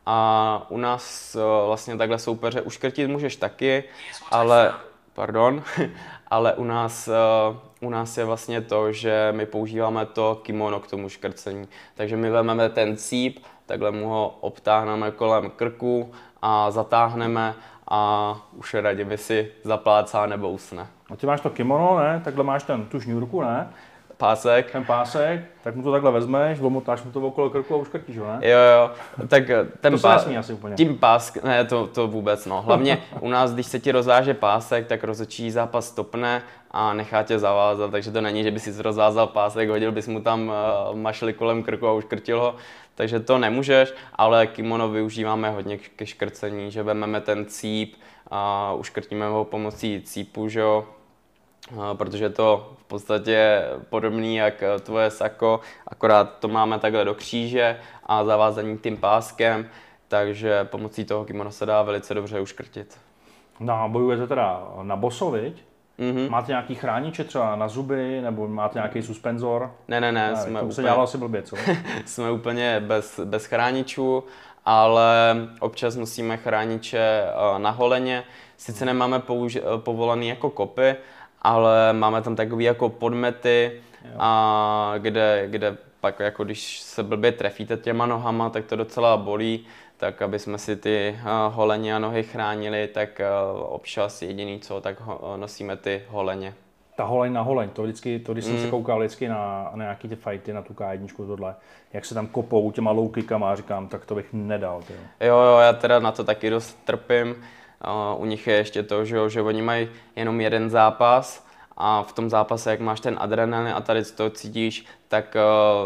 A u nás uh, vlastně takhle soupeře uškrtit můžeš taky, ale, pardon, (laughs) ale u nás, uh, u nás je vlastně to, že my používáme to kimono k tomu škrcení. Takže my vezmeme ten cíp, takhle mu ho obtáhneme kolem krku a zatáhneme a už je raději si zaplácá nebo usne. A ty máš to kimono, ne? Takhle máš ten, tu šňůrku, ne? Pásek. Ten pásek, tak mu to takhle vezmeš, omotáš mu to okolo krku a uškrtíš ho, ne? Jo, jo, tak eh, ten to pás, asi úplně. tím pásk, ne, to, to vůbec no. Hlavně u nás, když se ti rozváže pásek, tak rozhodčí zápas stopne a nechá tě zavázat, takže to není, že by si rozvázal pásek, hodil bys mu tam uh, mašli kolem krku a uškrtil ho, takže to nemůžeš, ale kimono využíváme hodně ke škrcení, že vezmeme ten cíp a uškrtíme ho pomocí cípu, že jo, protože je to v podstatě podobný jak tvoje sako, akorát to máme takhle do kříže a zavázaní tím páskem, takže pomocí toho kimono se dá velice dobře uškrtit. No a bojujete teda na boso, viď? Mm-hmm. Máte nějaký chrániče třeba na zuby, nebo máte nějaký suspenzor? Ne, ne, ne. ne jsme úplně, se dělalo asi blbě, co? (laughs) jsme úplně bez, bez chráničů, ale občas nosíme chrániče eh, na holeně. Sice nemáme použi- eh, povolený jako kopy, ale máme tam takový jako podmety, a kde, kde pak jako když se blbě trefíte těma nohama, tak to docela bolí, tak aby jsme si ty uh, holeně a nohy chránili, tak uh, občas jediný co, tak ho, nosíme ty holeně. Ta holeň na holeň, to vždycky, to když mm. jsem se mm. koukal vždycky na, na nějaký ty fighty, na tu K1, tohle, jak se tam kopou těma low kickama a říkám, tak to bych nedal. Tyjo. Jo, jo, já teda na to taky dost trpím u nich je ještě to, že, že oni mají jenom jeden zápas a v tom zápase, jak máš ten adrenalin a tady to cítíš, tak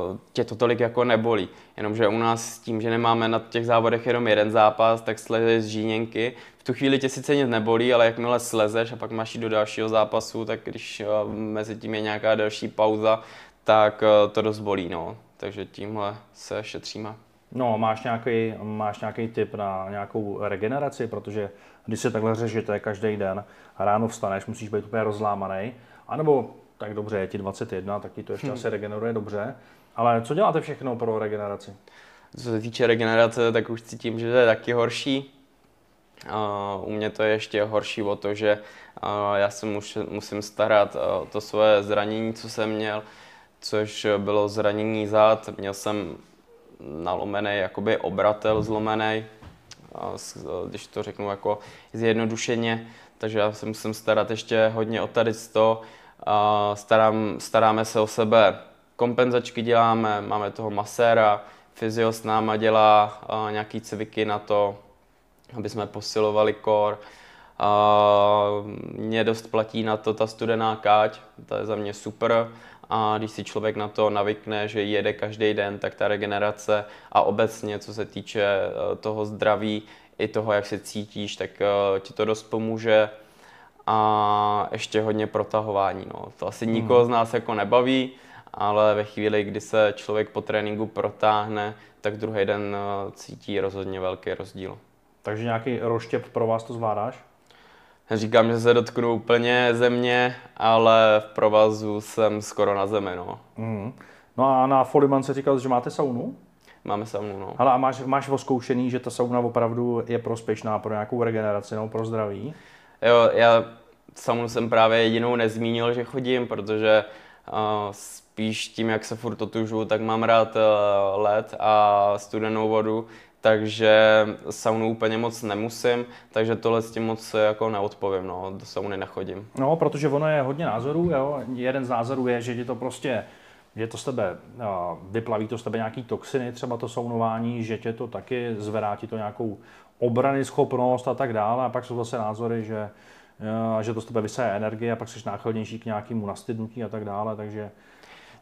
uh, tě to tolik jako nebolí. Jenomže u nás s tím, že nemáme na těch závodech jenom jeden zápas, tak slezeš z žíněnky. V tu chvíli tě sice nic nebolí, ale jakmile slezeš a pak máš jít do dalšího zápasu, tak když uh, mezi tím je nějaká další pauza, tak uh, to dost bolí. No. Takže tímhle se šetříme. No, máš nějaký, máš nějaký tip na nějakou regeneraci, protože když se takhle řežete každý den a ráno vstaneš, musíš být úplně rozlámaný, anebo tak dobře, je ti 21, tak ti to ještě hmm. asi regeneruje dobře. Ale co děláte všechno pro regeneraci? Co se týče regenerace, tak už cítím, že to je taky horší. U mě to je ještě horší o to, že já se musím starat o to svoje zranění, co jsem měl, což bylo zranění zad. Měl jsem nalomený jakoby obratel zlomený, když to řeknu jako zjednodušeně, takže já se musím starat ještě hodně o tady to. Starám, staráme se o sebe, kompenzačky děláme, máme toho maséra, fyzio s náma dělá nějaký cviky na to, aby jsme posilovali kor. Mě dost platí na to ta studená káť, to je za mě super a když si člověk na to navykne, že jede každý den, tak ta regenerace a obecně, co se týče eh, toho zdraví, i toho, jak se cítíš, tak eh, ti to dost pomůže a ještě hodně protahování. No. To asi hmm. nikoho z nás jako nebaví, ale ve chvíli, kdy se člověk po tréninku protáhne, tak druhý den eh, cítí rozhodně velký rozdíl. Takže nějaký roštěp pro vás to zvládáš? Říkám, že se dotknu úplně země, ale v provazu jsem skoro na zemi, no. Mm. No a na Foliman se říkal, že máte saunu? Máme saunu, no. Ale a máš, máš oskoušený, že ta sauna opravdu je prospěšná pro nějakou regeneraci, no, pro zdraví? Jo, já saunu jsem právě jedinou nezmínil, že chodím, protože uh, spíš tím, jak se furt otužu, tak mám rád uh, led a studenou vodu, takže saunu úplně moc nemusím, takže tohle s tím moc jako neodpovím, no, do sauny nechodím. No, protože ono je hodně názorů, jo. Jeden z názorů je, že ti to prostě že to z tebe, vyplaví to z tebe nějaký toxiny, třeba to saunování, že tě to taky zvedá ti to nějakou obrany schopnost a tak dále. A pak jsou zase názory, že, že to z tebe vysaje energie a pak jsi náchylnější k nějakému nastydnutí a tak dále. Takže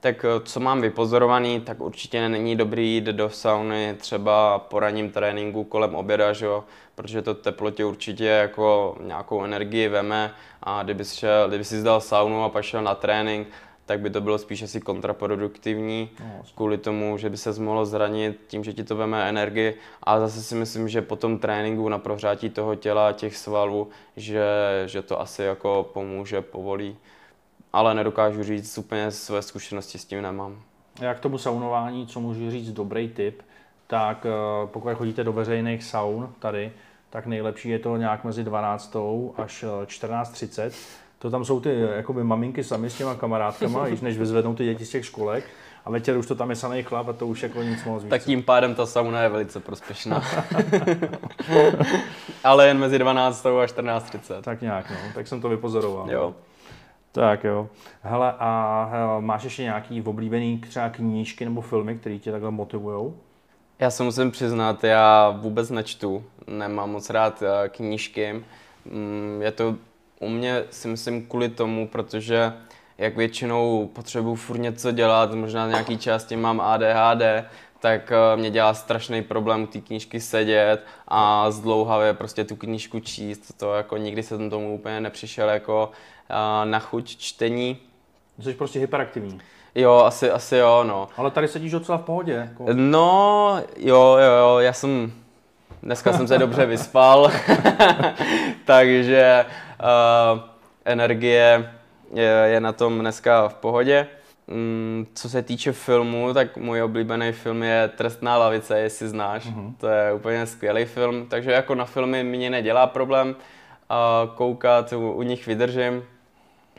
tak eh, co mám vypozorovaný, tak určitě není dobrý jít do sauny třeba po ranním tréninku kolem oběda, že jo? protože to teplotě určitě jako nějakou energii veme a kdyby, šel, kdyby si zdal saunu a pak šel na trénink, tak by to bylo spíš asi kontraproduktivní no, kvůli tomu, že by se mohlo zranit tím, že ti to veme energii. A zase si myslím, že po tom tréninku na prohřátí toho těla, těch svalů, že, že to asi jako pomůže, povolí ale nedokážu říct úplně své zkušenosti s tím nemám. Já k tomu saunování, co můžu říct, dobrý tip, tak eh, pokud chodíte do veřejných saun tady, tak nejlepší je to nějak mezi 12. až 14.30. Eh, to tam jsou ty eh, jakoby maminky sami s těma kamarádkama, (laughs) již než vyzvednou ty děti z těch školek. A večer už to tam je samý chlap a to už jako nic moc víc. Tak tím pádem ta sauna je velice prospěšná. (laughs) Ale jen mezi 12. a 14.30. Tak nějak, no. Tak jsem to vypozoroval. Jo. Tak jo. Hele, a hele, máš ještě nějaký oblíbený třeba knížky nebo filmy, které tě takhle motivují? Já se musím přiznat, já vůbec nečtu, nemám moc rád eh, knížky. Mm, je to u mě si myslím kvůli tomu, protože jak většinou potřebuji furt něco dělat, možná nějaký části mám ADHD, tak eh, mě dělá strašný problém u té knížky sedět a zdlouhavě prostě tu knížku číst. To jako nikdy jsem tomu úplně nepřišel jako na chuť čtení. Jsi prostě hyperaktivní. Jo, asi, asi jo, no. Ale tady sedíš docela v pohodě. Jako. No, jo, jo, jo, já jsem, dneska jsem se dobře vyspal, (laughs) takže uh, energie je, je na tom dneska v pohodě. Mm, co se týče filmu, tak můj oblíbený film je Trestná lavice, jestli znáš. Uh-huh. To je úplně skvělý film, takže jako na filmy mě nedělá problém uh, koukat, u, u nich vydržím.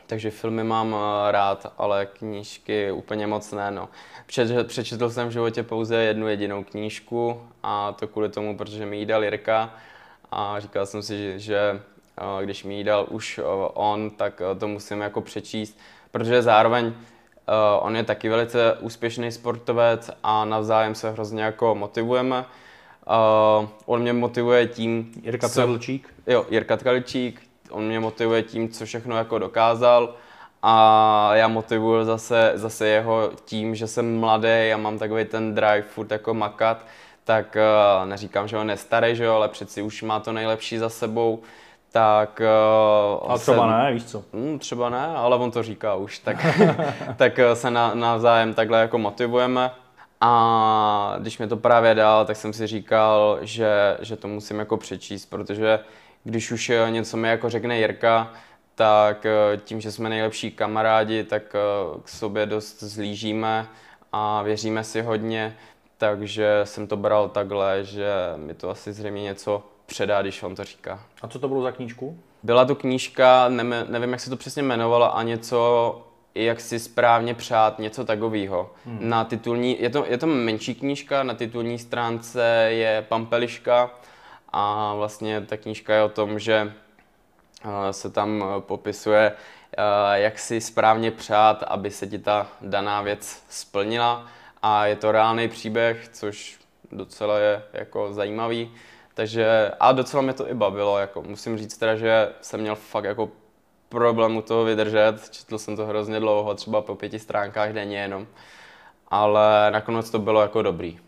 Takže filmy mám rád, ale knížky úplně moc ne. No. Přečetl, přečetl jsem v životě pouze jednu jedinou knížku a to kvůli tomu, protože mi ji dal Jirka a říkal jsem si, že, že když mi ji dal už on, tak to musím jako přečíst, protože zároveň Uh, on je taky velice úspěšný sportovec a navzájem se hrozně jako motivujeme. Uh, on mě motivuje tím... Jirka Tkalčík? Jo, Jirka Tkalčík. On mě motivuje tím, co všechno jako dokázal. A já motivuju zase, zase jeho tím, že jsem mladý a mám takový ten drive furt jako makat. Tak uh, neříkám, že on je starý, že jo, ale přeci už má to nejlepší za sebou tak... Uh, a třeba se, ne, víš co? Hm, třeba ne, ale on to říká už, tak, (laughs) tak eh, se na, navzájem takhle jako motivujeme. A když mi to právě dal, tak jsem si říkal, že, že to musím jako přečíst, protože když už něco mi jako řekne Jirka, tak tím, že jsme nejlepší kamarádi, tak k sobě dost zlížíme a věříme si hodně, takže jsem to bral takhle, že mi to asi zřejmě něco předá, když on to říká. A co to bylo za knížku? Byla to knížka, nevím, jak se to přesně jmenovalo, a něco, jak si správně přát, něco takového. Hmm. Na titulní, je to, je to menší knížka, na titulní stránce je Pampeliška a vlastně ta knížka je o tom, že eh, se tam popisuje, eh, jak si správně přát, aby se ti ta daná věc splnila a je to reálný příběh, což docela je jako zajímavý. Takže a docela mě to i bavilo, jako musím říct teda, že jsem měl fakt jako problém u toho vydržet, četl jsem to hrozně dlouho, třeba po pěti stránkách denně jenom, ale nakonec to bylo jako dobrý.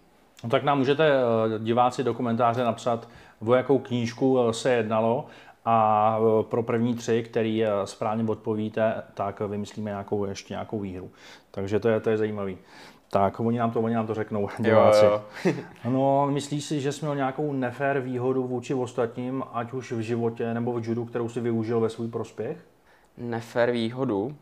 No tak nám můžete eh, diváci do komentáře napsat, o jakou knížku eh, se jednalo a eh, pro první tři, který správně odpovíte, tak vymyslíme nějakou, ještě nějakou výhru. Takže to je, to je zajímavý. Tak, oni nám to, oni nám to řeknou, diváci. Jo, jo. (laughs) no, myslíš si, že jsi měl nějakou nefér výhodu vůči ostatním, ať už v životě nebo v judu, kterou si využil ve svůj prospěch? Nefér výhodu?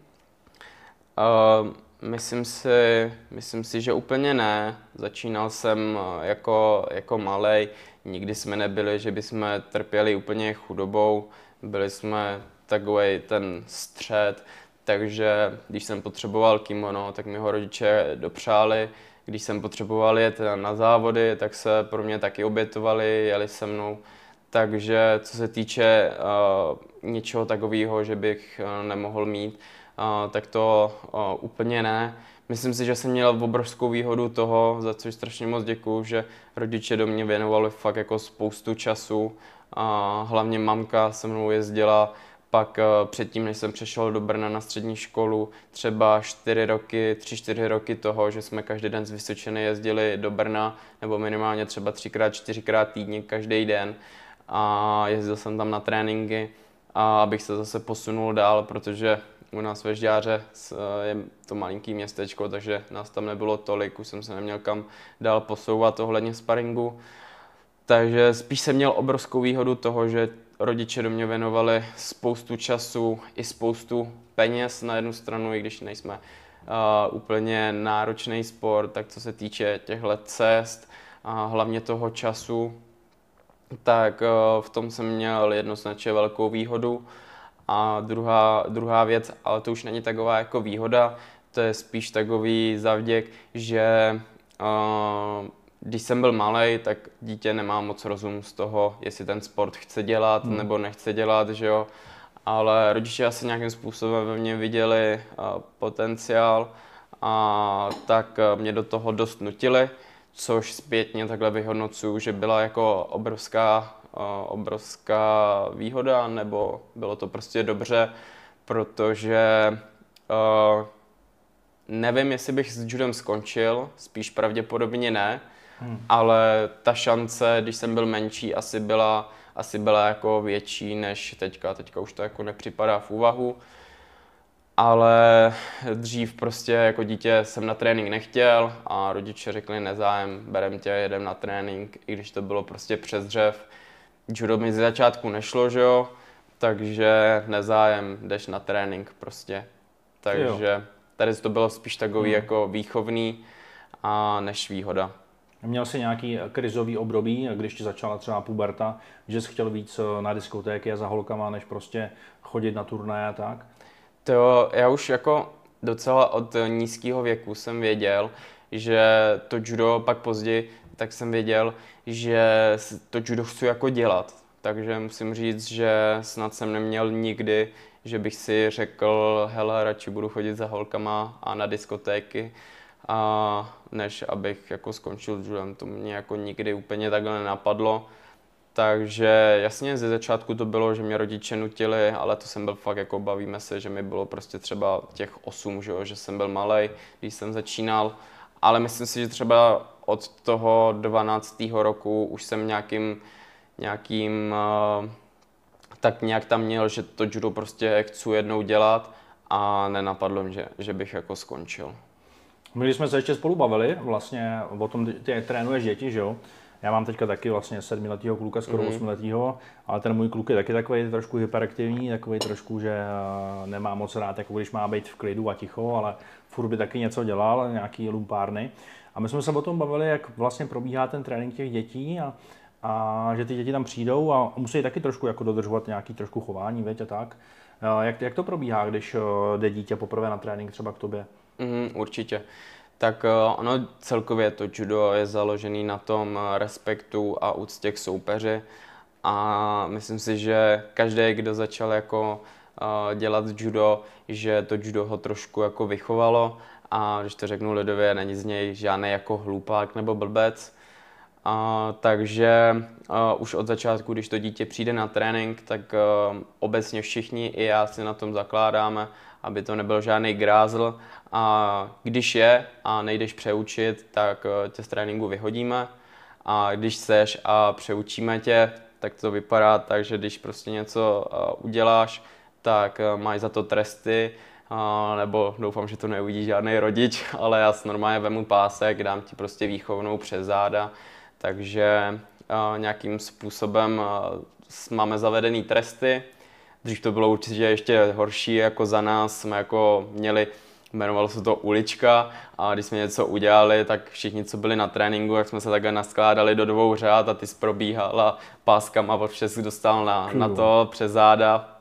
Uh, myslím, si, myslím si, že úplně ne. Začínal jsem eh, jako, jako malej, nikdy jsme nebyli, že bychom trpěli úplně chudobou, byli jsme takový ten střed, takže když jsem potřeboval kimono, tak mi ho rodiče dopřáli. Když jsem potřeboval jet na závody, tak se pro mě taky obětovali, jeli se mnou. Takže co se týče uh, něčeho takového, že bych uh, nemohl mít, uh, tak to uh, úplně ne. Myslím si, že jsem měl obrovskou výhodu toho, za což strašně moc děkuju, že rodiče do mě věnovali fakt jako spoustu času. A hlavně mamka se mnou jezdila pak eh, předtím, než jsem přešel do Brna na střední školu, třeba 4 roky, 3-4 roky toho, že jsme každý den z Vysočiny jezdili do Brna, nebo minimálně třeba třikrát, čtyřikrát týdně každý den a jezdil jsem tam na tréninky, a abych se zase posunul dál, protože u nás ve Žďáře eh, je to malinký městečko, takže nás tam nebylo tolik, už jsem se neměl kam dál posouvat ohledně sparingu. Takže spíš jsem měl obrovskou výhodu toho, že rodiče do mě věnovali spoustu času i spoustu peněz na jednu stranu, i když nejsme uh, úplně náročný sport, tak co se týče těchto cest a hlavně toho času, tak uh, v tom jsem měl jednoznačně velkou výhodu. A druhá, druhá věc, ale to už není taková jako výhoda, to je spíš takový zavděk, že uh, když jsem byl malý, tak dítě nemá moc rozum z toho, jestli ten sport chce dělat hmm. nebo nechce dělat, že jo. Ale rodiče asi nějakým způsobem ve mně viděli uh, potenciál a tak uh, mě do toho dost nutili, což zpětně takhle vyhodnocuju, že byla jako obrovská, uh, obrovská výhoda, nebo bylo to prostě dobře, protože uh, nevím, jestli bych s judem skončil, spíš pravděpodobně ne, Hmm. Ale ta šance, když jsem byl menší, asi byla, asi byla jako větší než teďka. Teďka už to jako nepřipadá v úvahu. Ale dřív prostě jako dítě jsem na trénink nechtěl a rodiče řekli nezájem, berem tě, jedem na trénink, i když to bylo prostě přes dřev. Judo mi z začátku nešlo, že jo, takže nezájem, jdeš na trénink prostě. Takže jo. tady to bylo spíš takový hmm. jako výchovný a než výhoda. Měl jsi nějaký krizový období, když ti začala třeba puberta, že jsi chtěl víc eh, na diskotéky a za holkama, než prostě chodit na turnaje a tak? To já už jako docela od nízkého věku jsem věděl, že to judo pak později, tak jsem věděl, že to judo chci jako dělat. Takže musím říct, že snad jsem neměl nikdy, že bych si řekl, hele, radši budu chodit za holkama a na diskotéky a než abych jako skončil judem. To mě jako nikdy úplně takhle nenapadlo. Takže jasně ze začátku to bylo, že mě rodiče nutili, ale to jsem byl fakt jako bavíme se, že mi bylo prostě třeba těch 8, že, že jsem byl malý, když jsem začínal. Ale myslím si, že třeba od toho 12. roku už jsem nějakým, nějakým uh, tak nějak tam měl, že to judo prostě chci jednou dělat a nenapadlo mě, že, že bych jako skončil. My když jsme se ještě spolu bavili vlastně o tom, ty trénuješ děti, že jo? Já mám teďka taky vlastně sedmiletého kluka, skoro mm-hmm. osmiletého, ale ten můj kluk je taky takový trošku hyperaktivní, takový trošku, že eh, nemá moc rád, jako když má být v klidu a ticho, ale furt by taky něco dělal, nějaký lumpárny. A my jsme se o tom bavili, jak vlastně probíhá ten trénink těch dětí a, a že ty děti tam přijdou a musí taky trošku jako dodržovat nějaký trošku chování, veď a tak. Jak, jak to probíhá, když jde dítě poprvé na trénink třeba k tobě? Mm, určitě. Tak ono celkově to judo je založený na tom respektu a úctě k soupeři a myslím si, že každý, kdo začal jako dělat judo, že to judo ho trošku jako vychovalo a když to řeknu lidově, není z něj žádný jako hlupák nebo blbec. A, takže a, už od začátku, když to dítě přijde na trénink, tak a, obecně všichni i já si na tom zakládáme, aby to nebyl žádný grázl. A když je a nejdeš přeučit, tak tě z tréninku vyhodíme. A když seš a přeučíme tě, tak to vypadá tak, že když prostě něco uděláš, tak máš za to tresty, nebo doufám, že to neuvidí žádný rodič, (laughs) ale já normálně vemu pásek, dám ti prostě výchovnou přes záda, takže nějakým způsobem máme zavedený tresty. Dřív to bylo určitě ještě horší, jako za nás jsme jako měli jmenovalo se to ulička a když jsme něco udělali, tak všichni, co byli na tréninku, jak jsme se takhle naskládali do dvou řád a ty probíhala páskama od všech dostal na, na to přes záda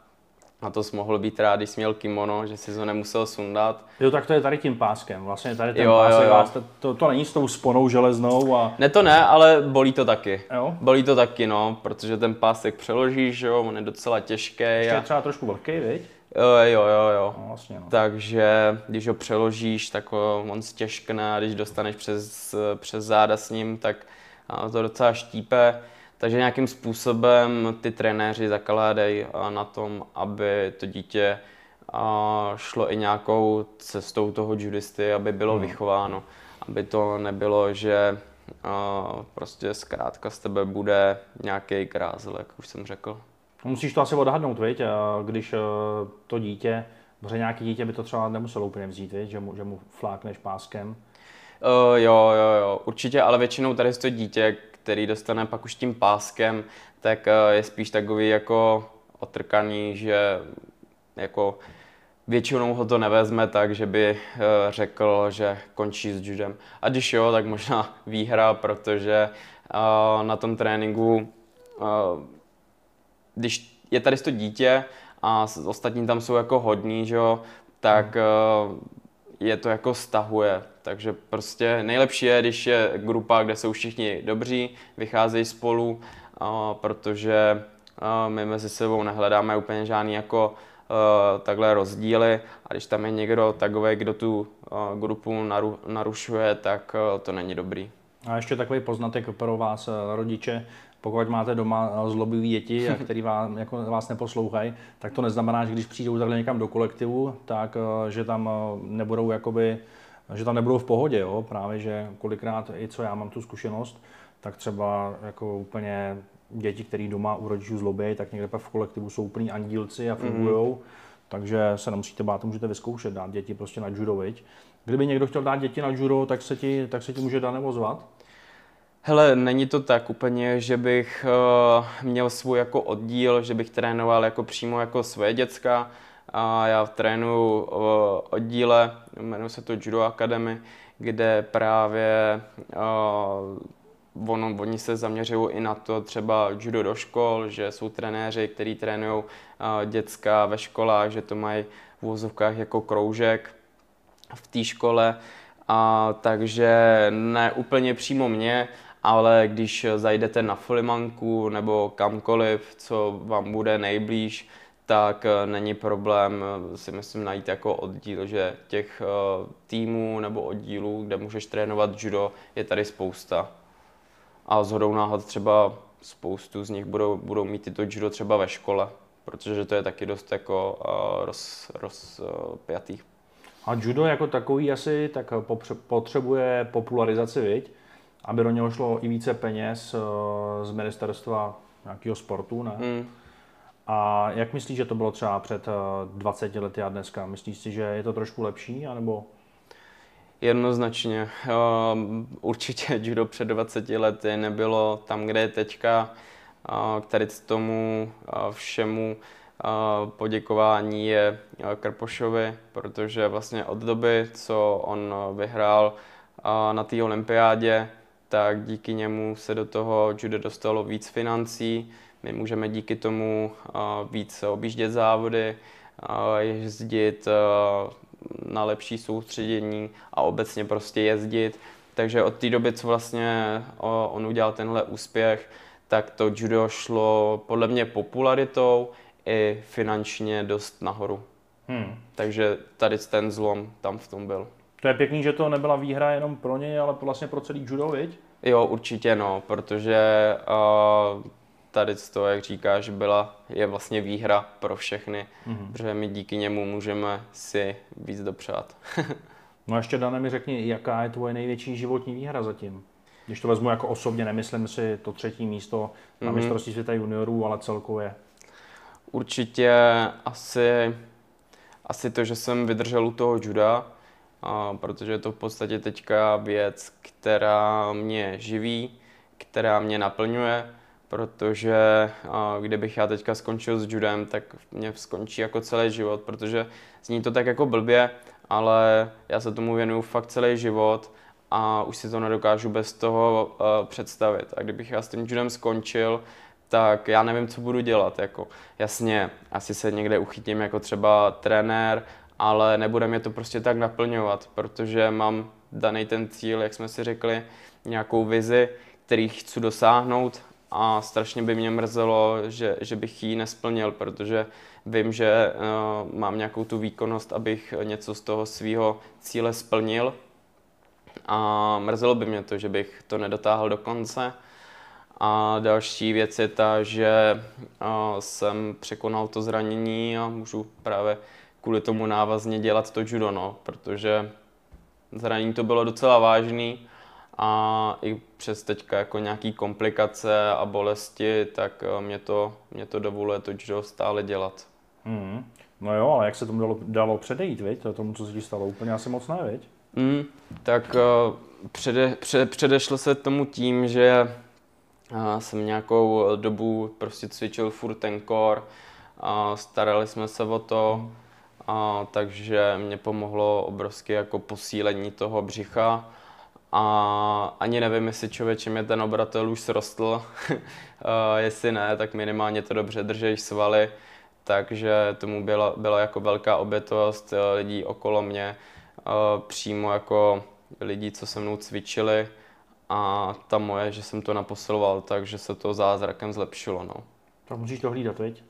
a to jsi mohl být rád, když jsi měl kimono, že si to nemusel sundat. Jo, tak to je tady tím páskem. Vlastně tady ten jo, pásek, jo, jo. To, to, není s tou sponou železnou a... Ne, to ne, ale bolí to taky. Jo? Bolí to taky, no, protože ten pásek přeložíš, jo, on je docela těžký. Ještě a... je třeba trošku velký, viď? Jo, jo, jo, jo. No, vlastně, no. Takže když ho přeložíš, tak on stěžkne a když dostaneš přes, přes záda s ním, tak to docela štípe. Takže nějakým způsobem ty trenéři zakládají na tom, aby to dítě šlo i nějakou cestou toho judisty, aby bylo hmm. vychováno. Aby to nebylo, že prostě zkrátka z tebe bude nějaký krázel, jak už jsem řekl. Musíš to asi odhadnout, viď? když to dítě, protože nějaký dítě by to třeba nemuselo úplně vzít, viď? Že, mu, že mu flákneš páskem. Uh, jo, jo, jo, určitě, ale většinou tady to dítě, který dostane pak už tím páskem, tak uh, je spíš takový jako otrkaný, že jako většinou ho to nevezme tak, že by uh, řekl, že končí s judem. A když jo, tak možná (laughs) výhra, protože uh, na tom tréninku když je tady to dítě a ostatní tam jsou jako hodní, že jo, tak hmm. Je to jako stahuje. Takže prostě nejlepší je, když je grupa, kde jsou všichni dobří, vycházejí spolu, protože my mezi sebou nehledáme úplně žádný jako takhle rozdíly a když tam je někdo takový, kdo tu grupu narušuje, tak to není dobrý. A ještě takový poznatek pro vás rodiče, pokud máte doma zlobivý děti, (laughs) který vám, jako vás neposlouchají, tak to neznamená, že když přijdou takhle někam do kolektivu, tak eh, že tam eh, nebudou jakoby, že tam nebudou v pohodě, jo? právě, že kolikrát, i co já mám tu zkušenost, tak třeba jako úplně děti, které doma u rodičů zlobí, tak někde pak v kolektivu jsou úplní andílci a fungují. Mm. Takže se nemusíte bát, můžete vyzkoušet dát děti prostě na judo, viď? Kdyby někdo chtěl dát děti na judo, tak se ti, tak se ti může dát nebo zvat? Hele, není to tak úplně, že bych uh, měl svůj jako oddíl, že bych trénoval jako přímo jako svoje děcka. A já trénuju uh, oddíle, jmenuje se to Judo Academy, kde právě uh, ono, oni se zaměřují i na to třeba judo do škol, že jsou trenéři, kteří trénují uh, děcka ve školách, že to mají v vozovkách jako kroužek v té škole. A, takže ne úplně přímo mě, ale když zajdete na Flimanku nebo kamkoliv, co vám bude nejblíž, tak eh, není problém eh, si myslím najít jako oddíl, že těch eh, týmů nebo oddílů, kde můžeš trénovat judo, je tady spousta. A zhodou náhod třeba spoustu z nich budou, budou mít tyto judo třeba ve škole, protože to je taky dost jako roz, rozpjatý. A judo jako takový asi tak potřebuje popularizaci, viď? Aby do něho šlo i více peněz eh, z ministerstva nějakého sportu, ne? Mm. A jak myslíš, že to bylo třeba před 20 eh, lety a dneska? Myslíš si, že je to trošku lepší, anebo? Jednoznačně. Určitě (laughs) judo před 20 lety nebylo tam, kde je teďka. K tady tomu všemu poděkování je Krpošovi, protože vlastně od doby, co on vyhrál na té olympiádě, tak díky němu se do toho judo dostalo víc financí. My můžeme díky tomu víc objíždět závody, jezdit na lepší soustředění a obecně prostě jezdit. Takže od té doby, co vlastně on udělal tenhle úspěch, tak to judo šlo podle mě popularitou i finančně dost nahoru. Hmm. Takže tady ten zlom tam v tom byl. To je pěkný, že to nebyla výhra jenom pro něj, ale vlastně pro celý judo, viď? Jo, určitě no, protože uh, tady to, jak říkáš, byla, je vlastně výhra pro všechny, mm-hmm. protože my díky němu můžeme si víc dopřát. (laughs) no a ještě Dane mi řekni, jaká je tvoje největší životní výhra zatím? Když to vezmu jako osobně, nemyslím si to třetí místo na mm-hmm. mistrovství světa juniorů, ale celkově. Určitě asi, asi to, že jsem vydržel u toho juda, a protože je to v podstatě teďka věc, která mě živí, která mě naplňuje, protože a, kdybych já teďka skončil s judem, tak mě skončí jako celý život, protože zní to tak jako blbě, ale já se tomu věnuju fakt celý život a už si to nedokážu bez toho uh, představit. A kdybych já s tím judem skončil, tak já nevím, co budu dělat. Jako, jasně, asi se někde uchytím jako třeba trenér, ale nebude mě to prostě tak naplňovat, protože mám daný ten cíl, jak jsme si řekli, nějakou vizi, který chci dosáhnout a strašně by mě mrzelo, že, že bych ji nesplnil, protože vím, že uh, mám nějakou tu výkonnost, abych něco z toho svého cíle splnil a mrzelo by mě to, že bych to nedotáhl do konce. A další věc je ta, že uh, jsem překonal to zranění a můžu právě kvůli tomu návazně dělat to judo, no, protože zranění to bylo docela vážný a i přes teďka jako nějaký komplikace a bolesti, tak eh, mě to, mě to dovoluje to judo stále dělat. Mm. No jo, ale jak se tomu dalo, dalo předejít, viď? To tomu, co se ti stalo, úplně asi moc ne, viď? Mm, tak uh, přede, před, předešlo se tomu tím, že uh, jsem nějakou dobu prostě cvičil furt ten core, uh, starali jsme se o to, mm a, takže mě pomohlo obrovsky jako posílení toho břicha. A ani nevím, jestli člověče mě ten obratel už srostl. (laughs) jestli ne, tak minimálně to dobře drží svaly. Takže tomu byla, byla jako velká obětost e, lidí okolo mě, e, přímo jako lidí, co se mnou cvičili. A ta moje, že jsem to naposiloval, takže se to zázrakem zlepšilo. No. Tak musíš to hlídat, viď?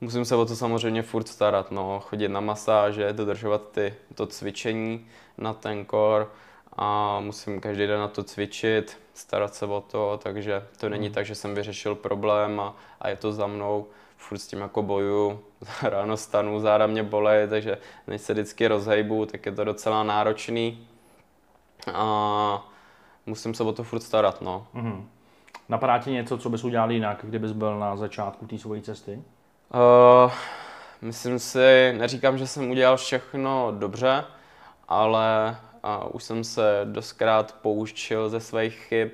Musím se o to samozřejmě furt starat, no, chodit na masáže, dodržovat ty, to cvičení na ten kor a musím každý den na to cvičit, starat se o to, takže to není hmm. tak, že jsem vyřešil problém a, a je to za mnou, furt s tím jako boju, (laughs) ráno stanu, záda mě bolej, takže než se vždycky rozhejbu, tak je to docela náročný a musím se o to furt starat, no. Mm-hmm. Napadá ti něco, co bys udělal jinak, kdybys byl na začátku té svojí cesty? Uh, myslím si, neříkám, že jsem udělal všechno dobře, ale uh, už jsem se doskrát poučil ze svých chyb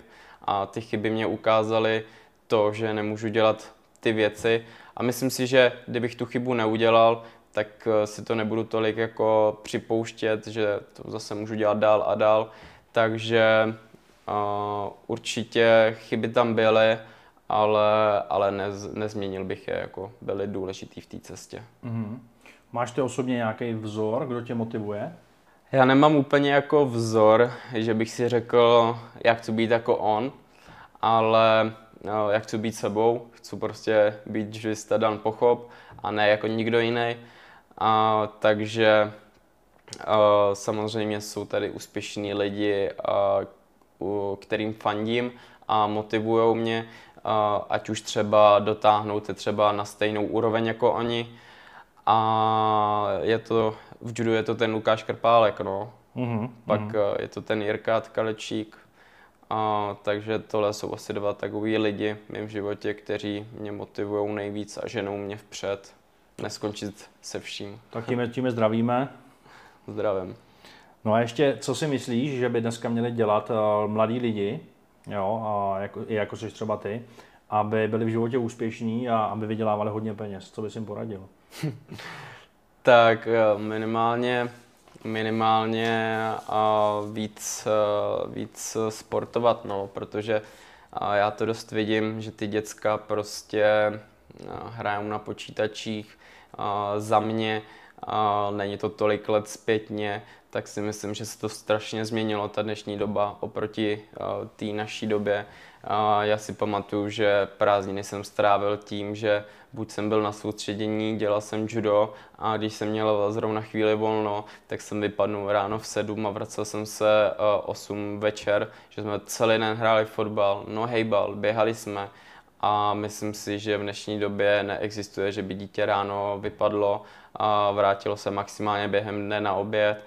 a ty chyby mě ukázaly to, že nemůžu dělat ty věci. A myslím si, že kdybych tu chybu neudělal, tak uh, si to nebudu tolik jako připouštět, že to zase můžu dělat dál a dál. Takže uh, určitě chyby tam byly, ale, ale nez, nezměnil bych je, jako byly důležitý v té cestě. Mm-hmm. Máš ty osobně nějaký vzor, kdo tě motivuje? Já nemám úplně jako vzor, že bych si řekl, jak chci být jako on, ale no, jak chci být sebou, chci prostě být vždycky Dan Pochop a ne jako nikdo jiný. A, takže a, samozřejmě jsou tady úspěšní lidi, a, u, kterým fandím a motivují mě ať už třeba dotáhnout se třeba na stejnou úroveň jako oni. A je to, v judu je to ten Lukáš Krpálek, no. Mm-hmm. Pak mm-hmm. je to ten Jirka Tkalečík. A, takže tohle jsou asi dva takový lidi v mém životě, kteří mě motivují nejvíc a ženou mě vpřed. Neskončit se vším. Tak tím, tím zdravíme. Zdravím. No a ještě, co si myslíš, že by dneska měli dělat uh, mladí lidi, jo, a jako, i jako jsi třeba ty, aby byli v životě úspěšní a aby vydělávali hodně peněz. Co bys jim poradil? (laughs) tak eh, minimálně minimálně a víc, a víc sportovat, no, protože já to dost vidím, že ty děcka prostě hrajou na počítačích. Za mě není to tolik let zpětně, tak si myslím, že se to strašně změnilo, ta dnešní doba, oproti té naší době. A já si pamatuju, že prázdniny jsem strávil tím, že buď jsem byl na soustředění, dělal jsem judo a když jsem měl zrovna chvíli volno, tak jsem vypadnul ráno v 7 a vracel jsem se 8 večer, že jsme celý den hráli fotbal, no hejbal, běhali jsme a myslím si, že v dnešní době neexistuje, že by dítě ráno vypadlo a vrátilo se maximálně během dne na oběd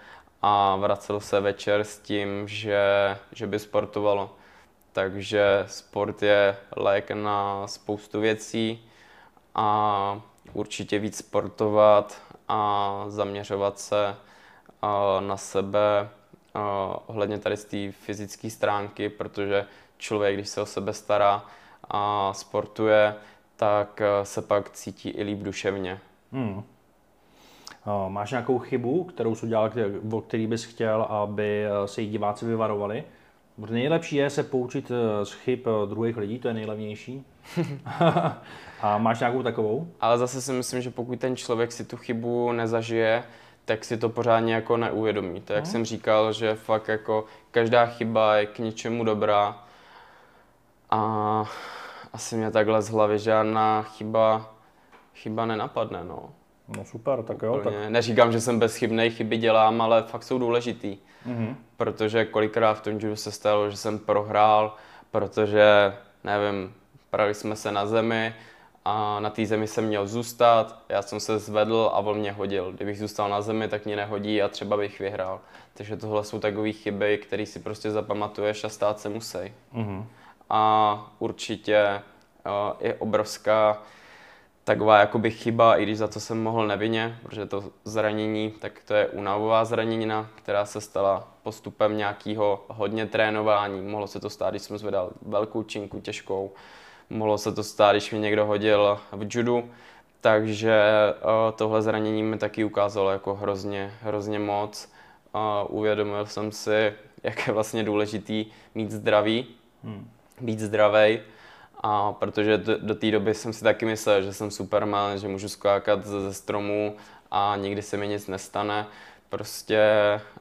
a vracelo se večer s tím, že, že by sportovalo. Takže sport je lék na spoustu věcí a určitě víc sportovat a zaměřovat se na sebe ohledně tady z té fyzické stránky, protože člověk, když se o sebe stará a sportuje, tak se pak cítí i líp duševně. Hmm. Máš nějakou chybu, kterou jsi udělal, o který bys chtěl, aby se jí diváci vyvarovali? Nejlepší je se poučit eh, z chyb eh, druhých lidí, to je nejlevnější. (laughs) a máš nějakou takovou? Ale zase si myslím, že pokud ten člověk si tu chybu nezažije, tak si to pořádně jako neuvědomí. To, jak no. jsem říkal, že fakt jako každá chyba je k něčemu dobrá. A asi mě takhle z hlavy žádná chyba, chyba nenapadne, no. No super, tak jo. Tak... Neříkám, že jsem bezchybný, chyby dělám, ale fakt jsou důležitý. Mm-hmm. Protože kolikrát v tom judu se stalo, že jsem prohrál, protože, nevím, prali jsme se na zemi a na té zemi jsem měl zůstat, já jsem se zvedl a on mě hodil. Kdybych zůstal na zemi, tak mě nehodí a třeba bych vyhrál. Takže tohle jsou takové chyby, které si prostě zapamatuješ a stát se musí. Mm-hmm. A určitě uh, je obrovská taková jakoby chyba, i když za to jsem mohl nevinně, protože to zranění, tak to je únavová zraněnina, která se stala postupem nějakého hodně trénování. Mohlo se to stát, když jsem zvedal velkou činku těžkou, mohlo se to stát, když mě někdo hodil v judu, takže uh, tohle zranění mi taky ukázalo jako hrozně, hrozně moc. Uvědomil jsem si, (laughs) jak je vlastně důležitý mít zdraví, hmm. být zdravý a protože do, do té doby jsem si taky myslel, že jsem Superman, že můžu skákat ze, ze stromů a nikdy se mi nic nestane. Prostě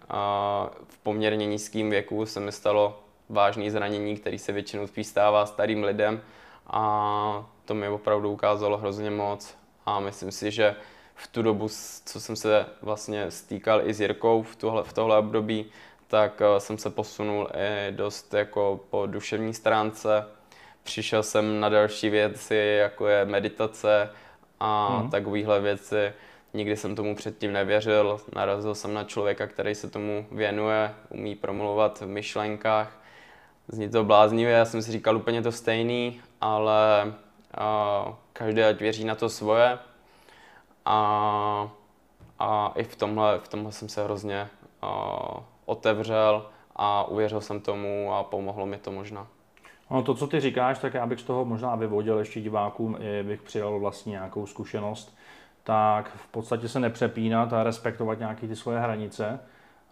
a, v poměrně nízkém věku se mi stalo vážné zranění, který se většinou spíš stává starým lidem. A to mi opravdu ukázalo hrozně moc. A myslím si, že v tu dobu, co jsem se vlastně stýkal i s Jirkou v, tohle, v tohle období, tak jsem se posunul i dost jako po duševní stránce, přišel jsem na další věci, jako je meditace a mm. takovéhle věci. Nikdy jsem tomu předtím nevěřil. Narazil jsem na člověka, který se tomu věnuje, umí promluvat v myšlenkách. Zní to bláznivě, já jsem si říkal úplně to stejný, ale uh, každý ať věří na to svoje. A, a i v tomhle, v tomhle jsem se hrozně uh, otevřel a uvěřil jsem tomu a pomohlo mi to možná. No to, co ty říkáš, tak já bych z toho možná vyvodil ještě divákům, bych přidal vlastně nějakou zkušenost, tak v podstatě se nepřepínat a respektovat nějaké ty svoje hranice,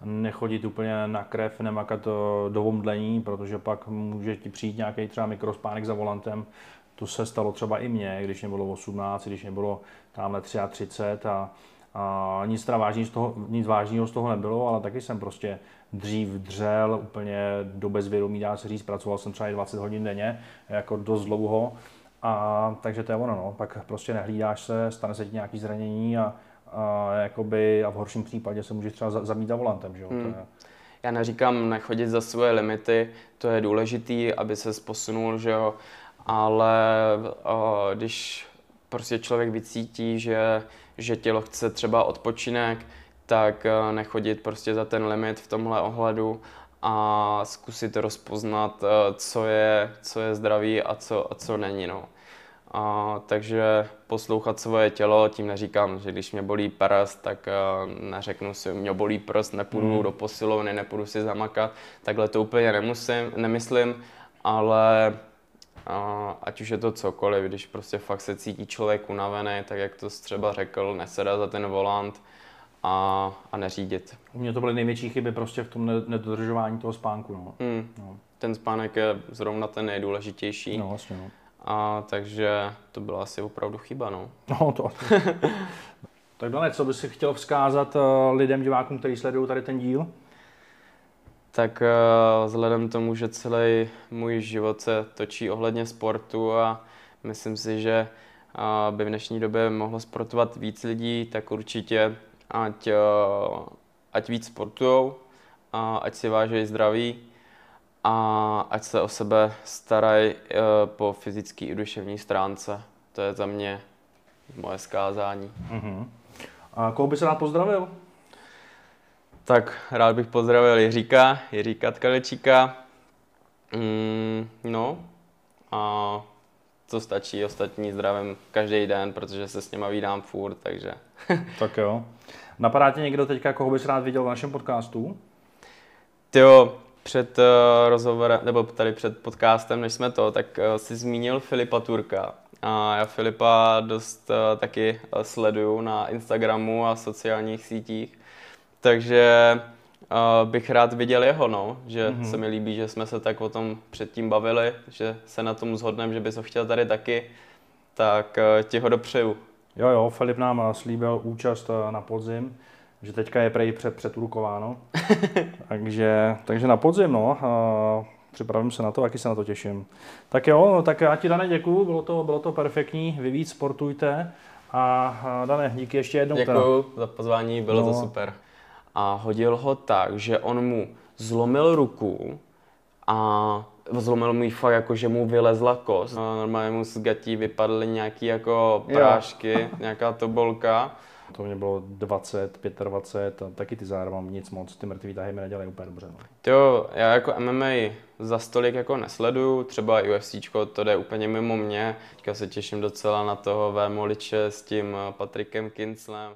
nechodit úplně na krev, nemakat do omdlení, protože pak může ti přijít nějaký třeba mikrospánek za volantem. To se stalo třeba i mně, když mě bylo 18, když mě bylo tamhle 33 a, a nic, vážný z toho, nic vážného z toho nebylo, ale taky jsem prostě dřív dřel úplně do bezvědomí, dá se říct, pracoval jsem třeba 20 hodin denně, jako dost dlouho. A takže to je ono, no. pak prostě nehlídáš se, stane se ti nějaký zranění a, a, jakoby, a v horším případě se můžeš třeba zamít za volantem. Že jo? Hmm. To je... Já neříkám nechodit za svoje limity, to je důležitý, aby se posunul, že jo, ale o, když prostě člověk vycítí, že, že tělo chce třeba odpočinek, tak eh, nechodit prostě za ten limit v tomhle ohledu a zkusit rozpoznat, eh, co je, co je zdravý a co, a co není. No. A, takže poslouchat svoje tělo, tím neříkám, že když mě bolí prst, tak uh, neřeknu si, mě bolí prst, nepůjdu mm. do posilovny, nepůjdu si zamakat. Takhle to úplně nemusím, nemyslím, ale uh, ať už je to cokoliv, když prostě fakt se cítí člověk unavený, tak jak to třeba řekl, nesedá za ten volant, a, a neřídit. U mě to byly největší chyby prostě v tom ne- nedodržování toho spánku. No. Hmm. No. Ten spánek je zrovna ten nejdůležitější. No, vlastně, no. A takže to byla asi opravdu chyba, no. (laughs) No, to. tak Dane, co bys si chtěl vzkázat eh, lidem, divákům, kteří sledují tady ten díl? Tak eh, vzhledem k tomu, že celý můj život se točí ohledně sportu a myslím si, že eh, by v dnešní době mohlo sportovat víc lidí, tak určitě ať, eh, ať víc sportujou, a ať si vážejí zdraví a ať se o sebe starají eh, po fyzické i duševní stránce. To je za mě moje skázání. Uh-huh. A koho by se rád pozdravil? Tak rád bych pozdravil Jiříka, Jiříka Tkalečíka. Mm, no a to stačí, ostatní zdravím každý den, protože se s něma vídám furt, takže. (laughs) tak jo. Napadá tě někdo teďka, koho bys rád viděl v našem podcastu? Tyjo, před uh, rozhovorem, nebo tady před podcastem, než jsme to, tak uh, si zmínil Filipa Turka. A já Filipa dost uh, taky sleduju na Instagramu a sociálních sítích. Takže uh, bych rád viděl jeho, no. Že mm-hmm. se mi líbí, že jsme se tak o tom předtím bavili, že se na tom zhodneme, že bys ho chtěl tady taky, tak uh, ti ho dopřeju. Jo, jo, Filip nám slíbil účast na podzim, že teďka je prej před, předurkováno. (laughs) takže, takže na podzim, no. Uh, připravím se na to, taky se na to těším. Tak jo, no, tak já ti, Dane, děkuju, bylo to, bylo to perfektní, vy víc sportujte. A Dane, díky ještě jednou. Děkuju teda. za pozvání, bylo no. to super a hodil ho tak, že on mu zlomil ruku a zlomil mu ji fakt jako, že mu vylezla kost. No, normálně mu z gatí vypadly nějaký jako prášky, jo. nějaká tobolka. To mě bylo 20, 25 a taky ty zároveň mám nic moc, ty mrtvý tahy mi nedělají úplně dobře. No. Jo, já jako MMA za stolik jako nesleduju, třeba UFC, to jde úplně mimo mě. Teďka se těším docela na toho Vémoliče s tím Patrikem Kinslem.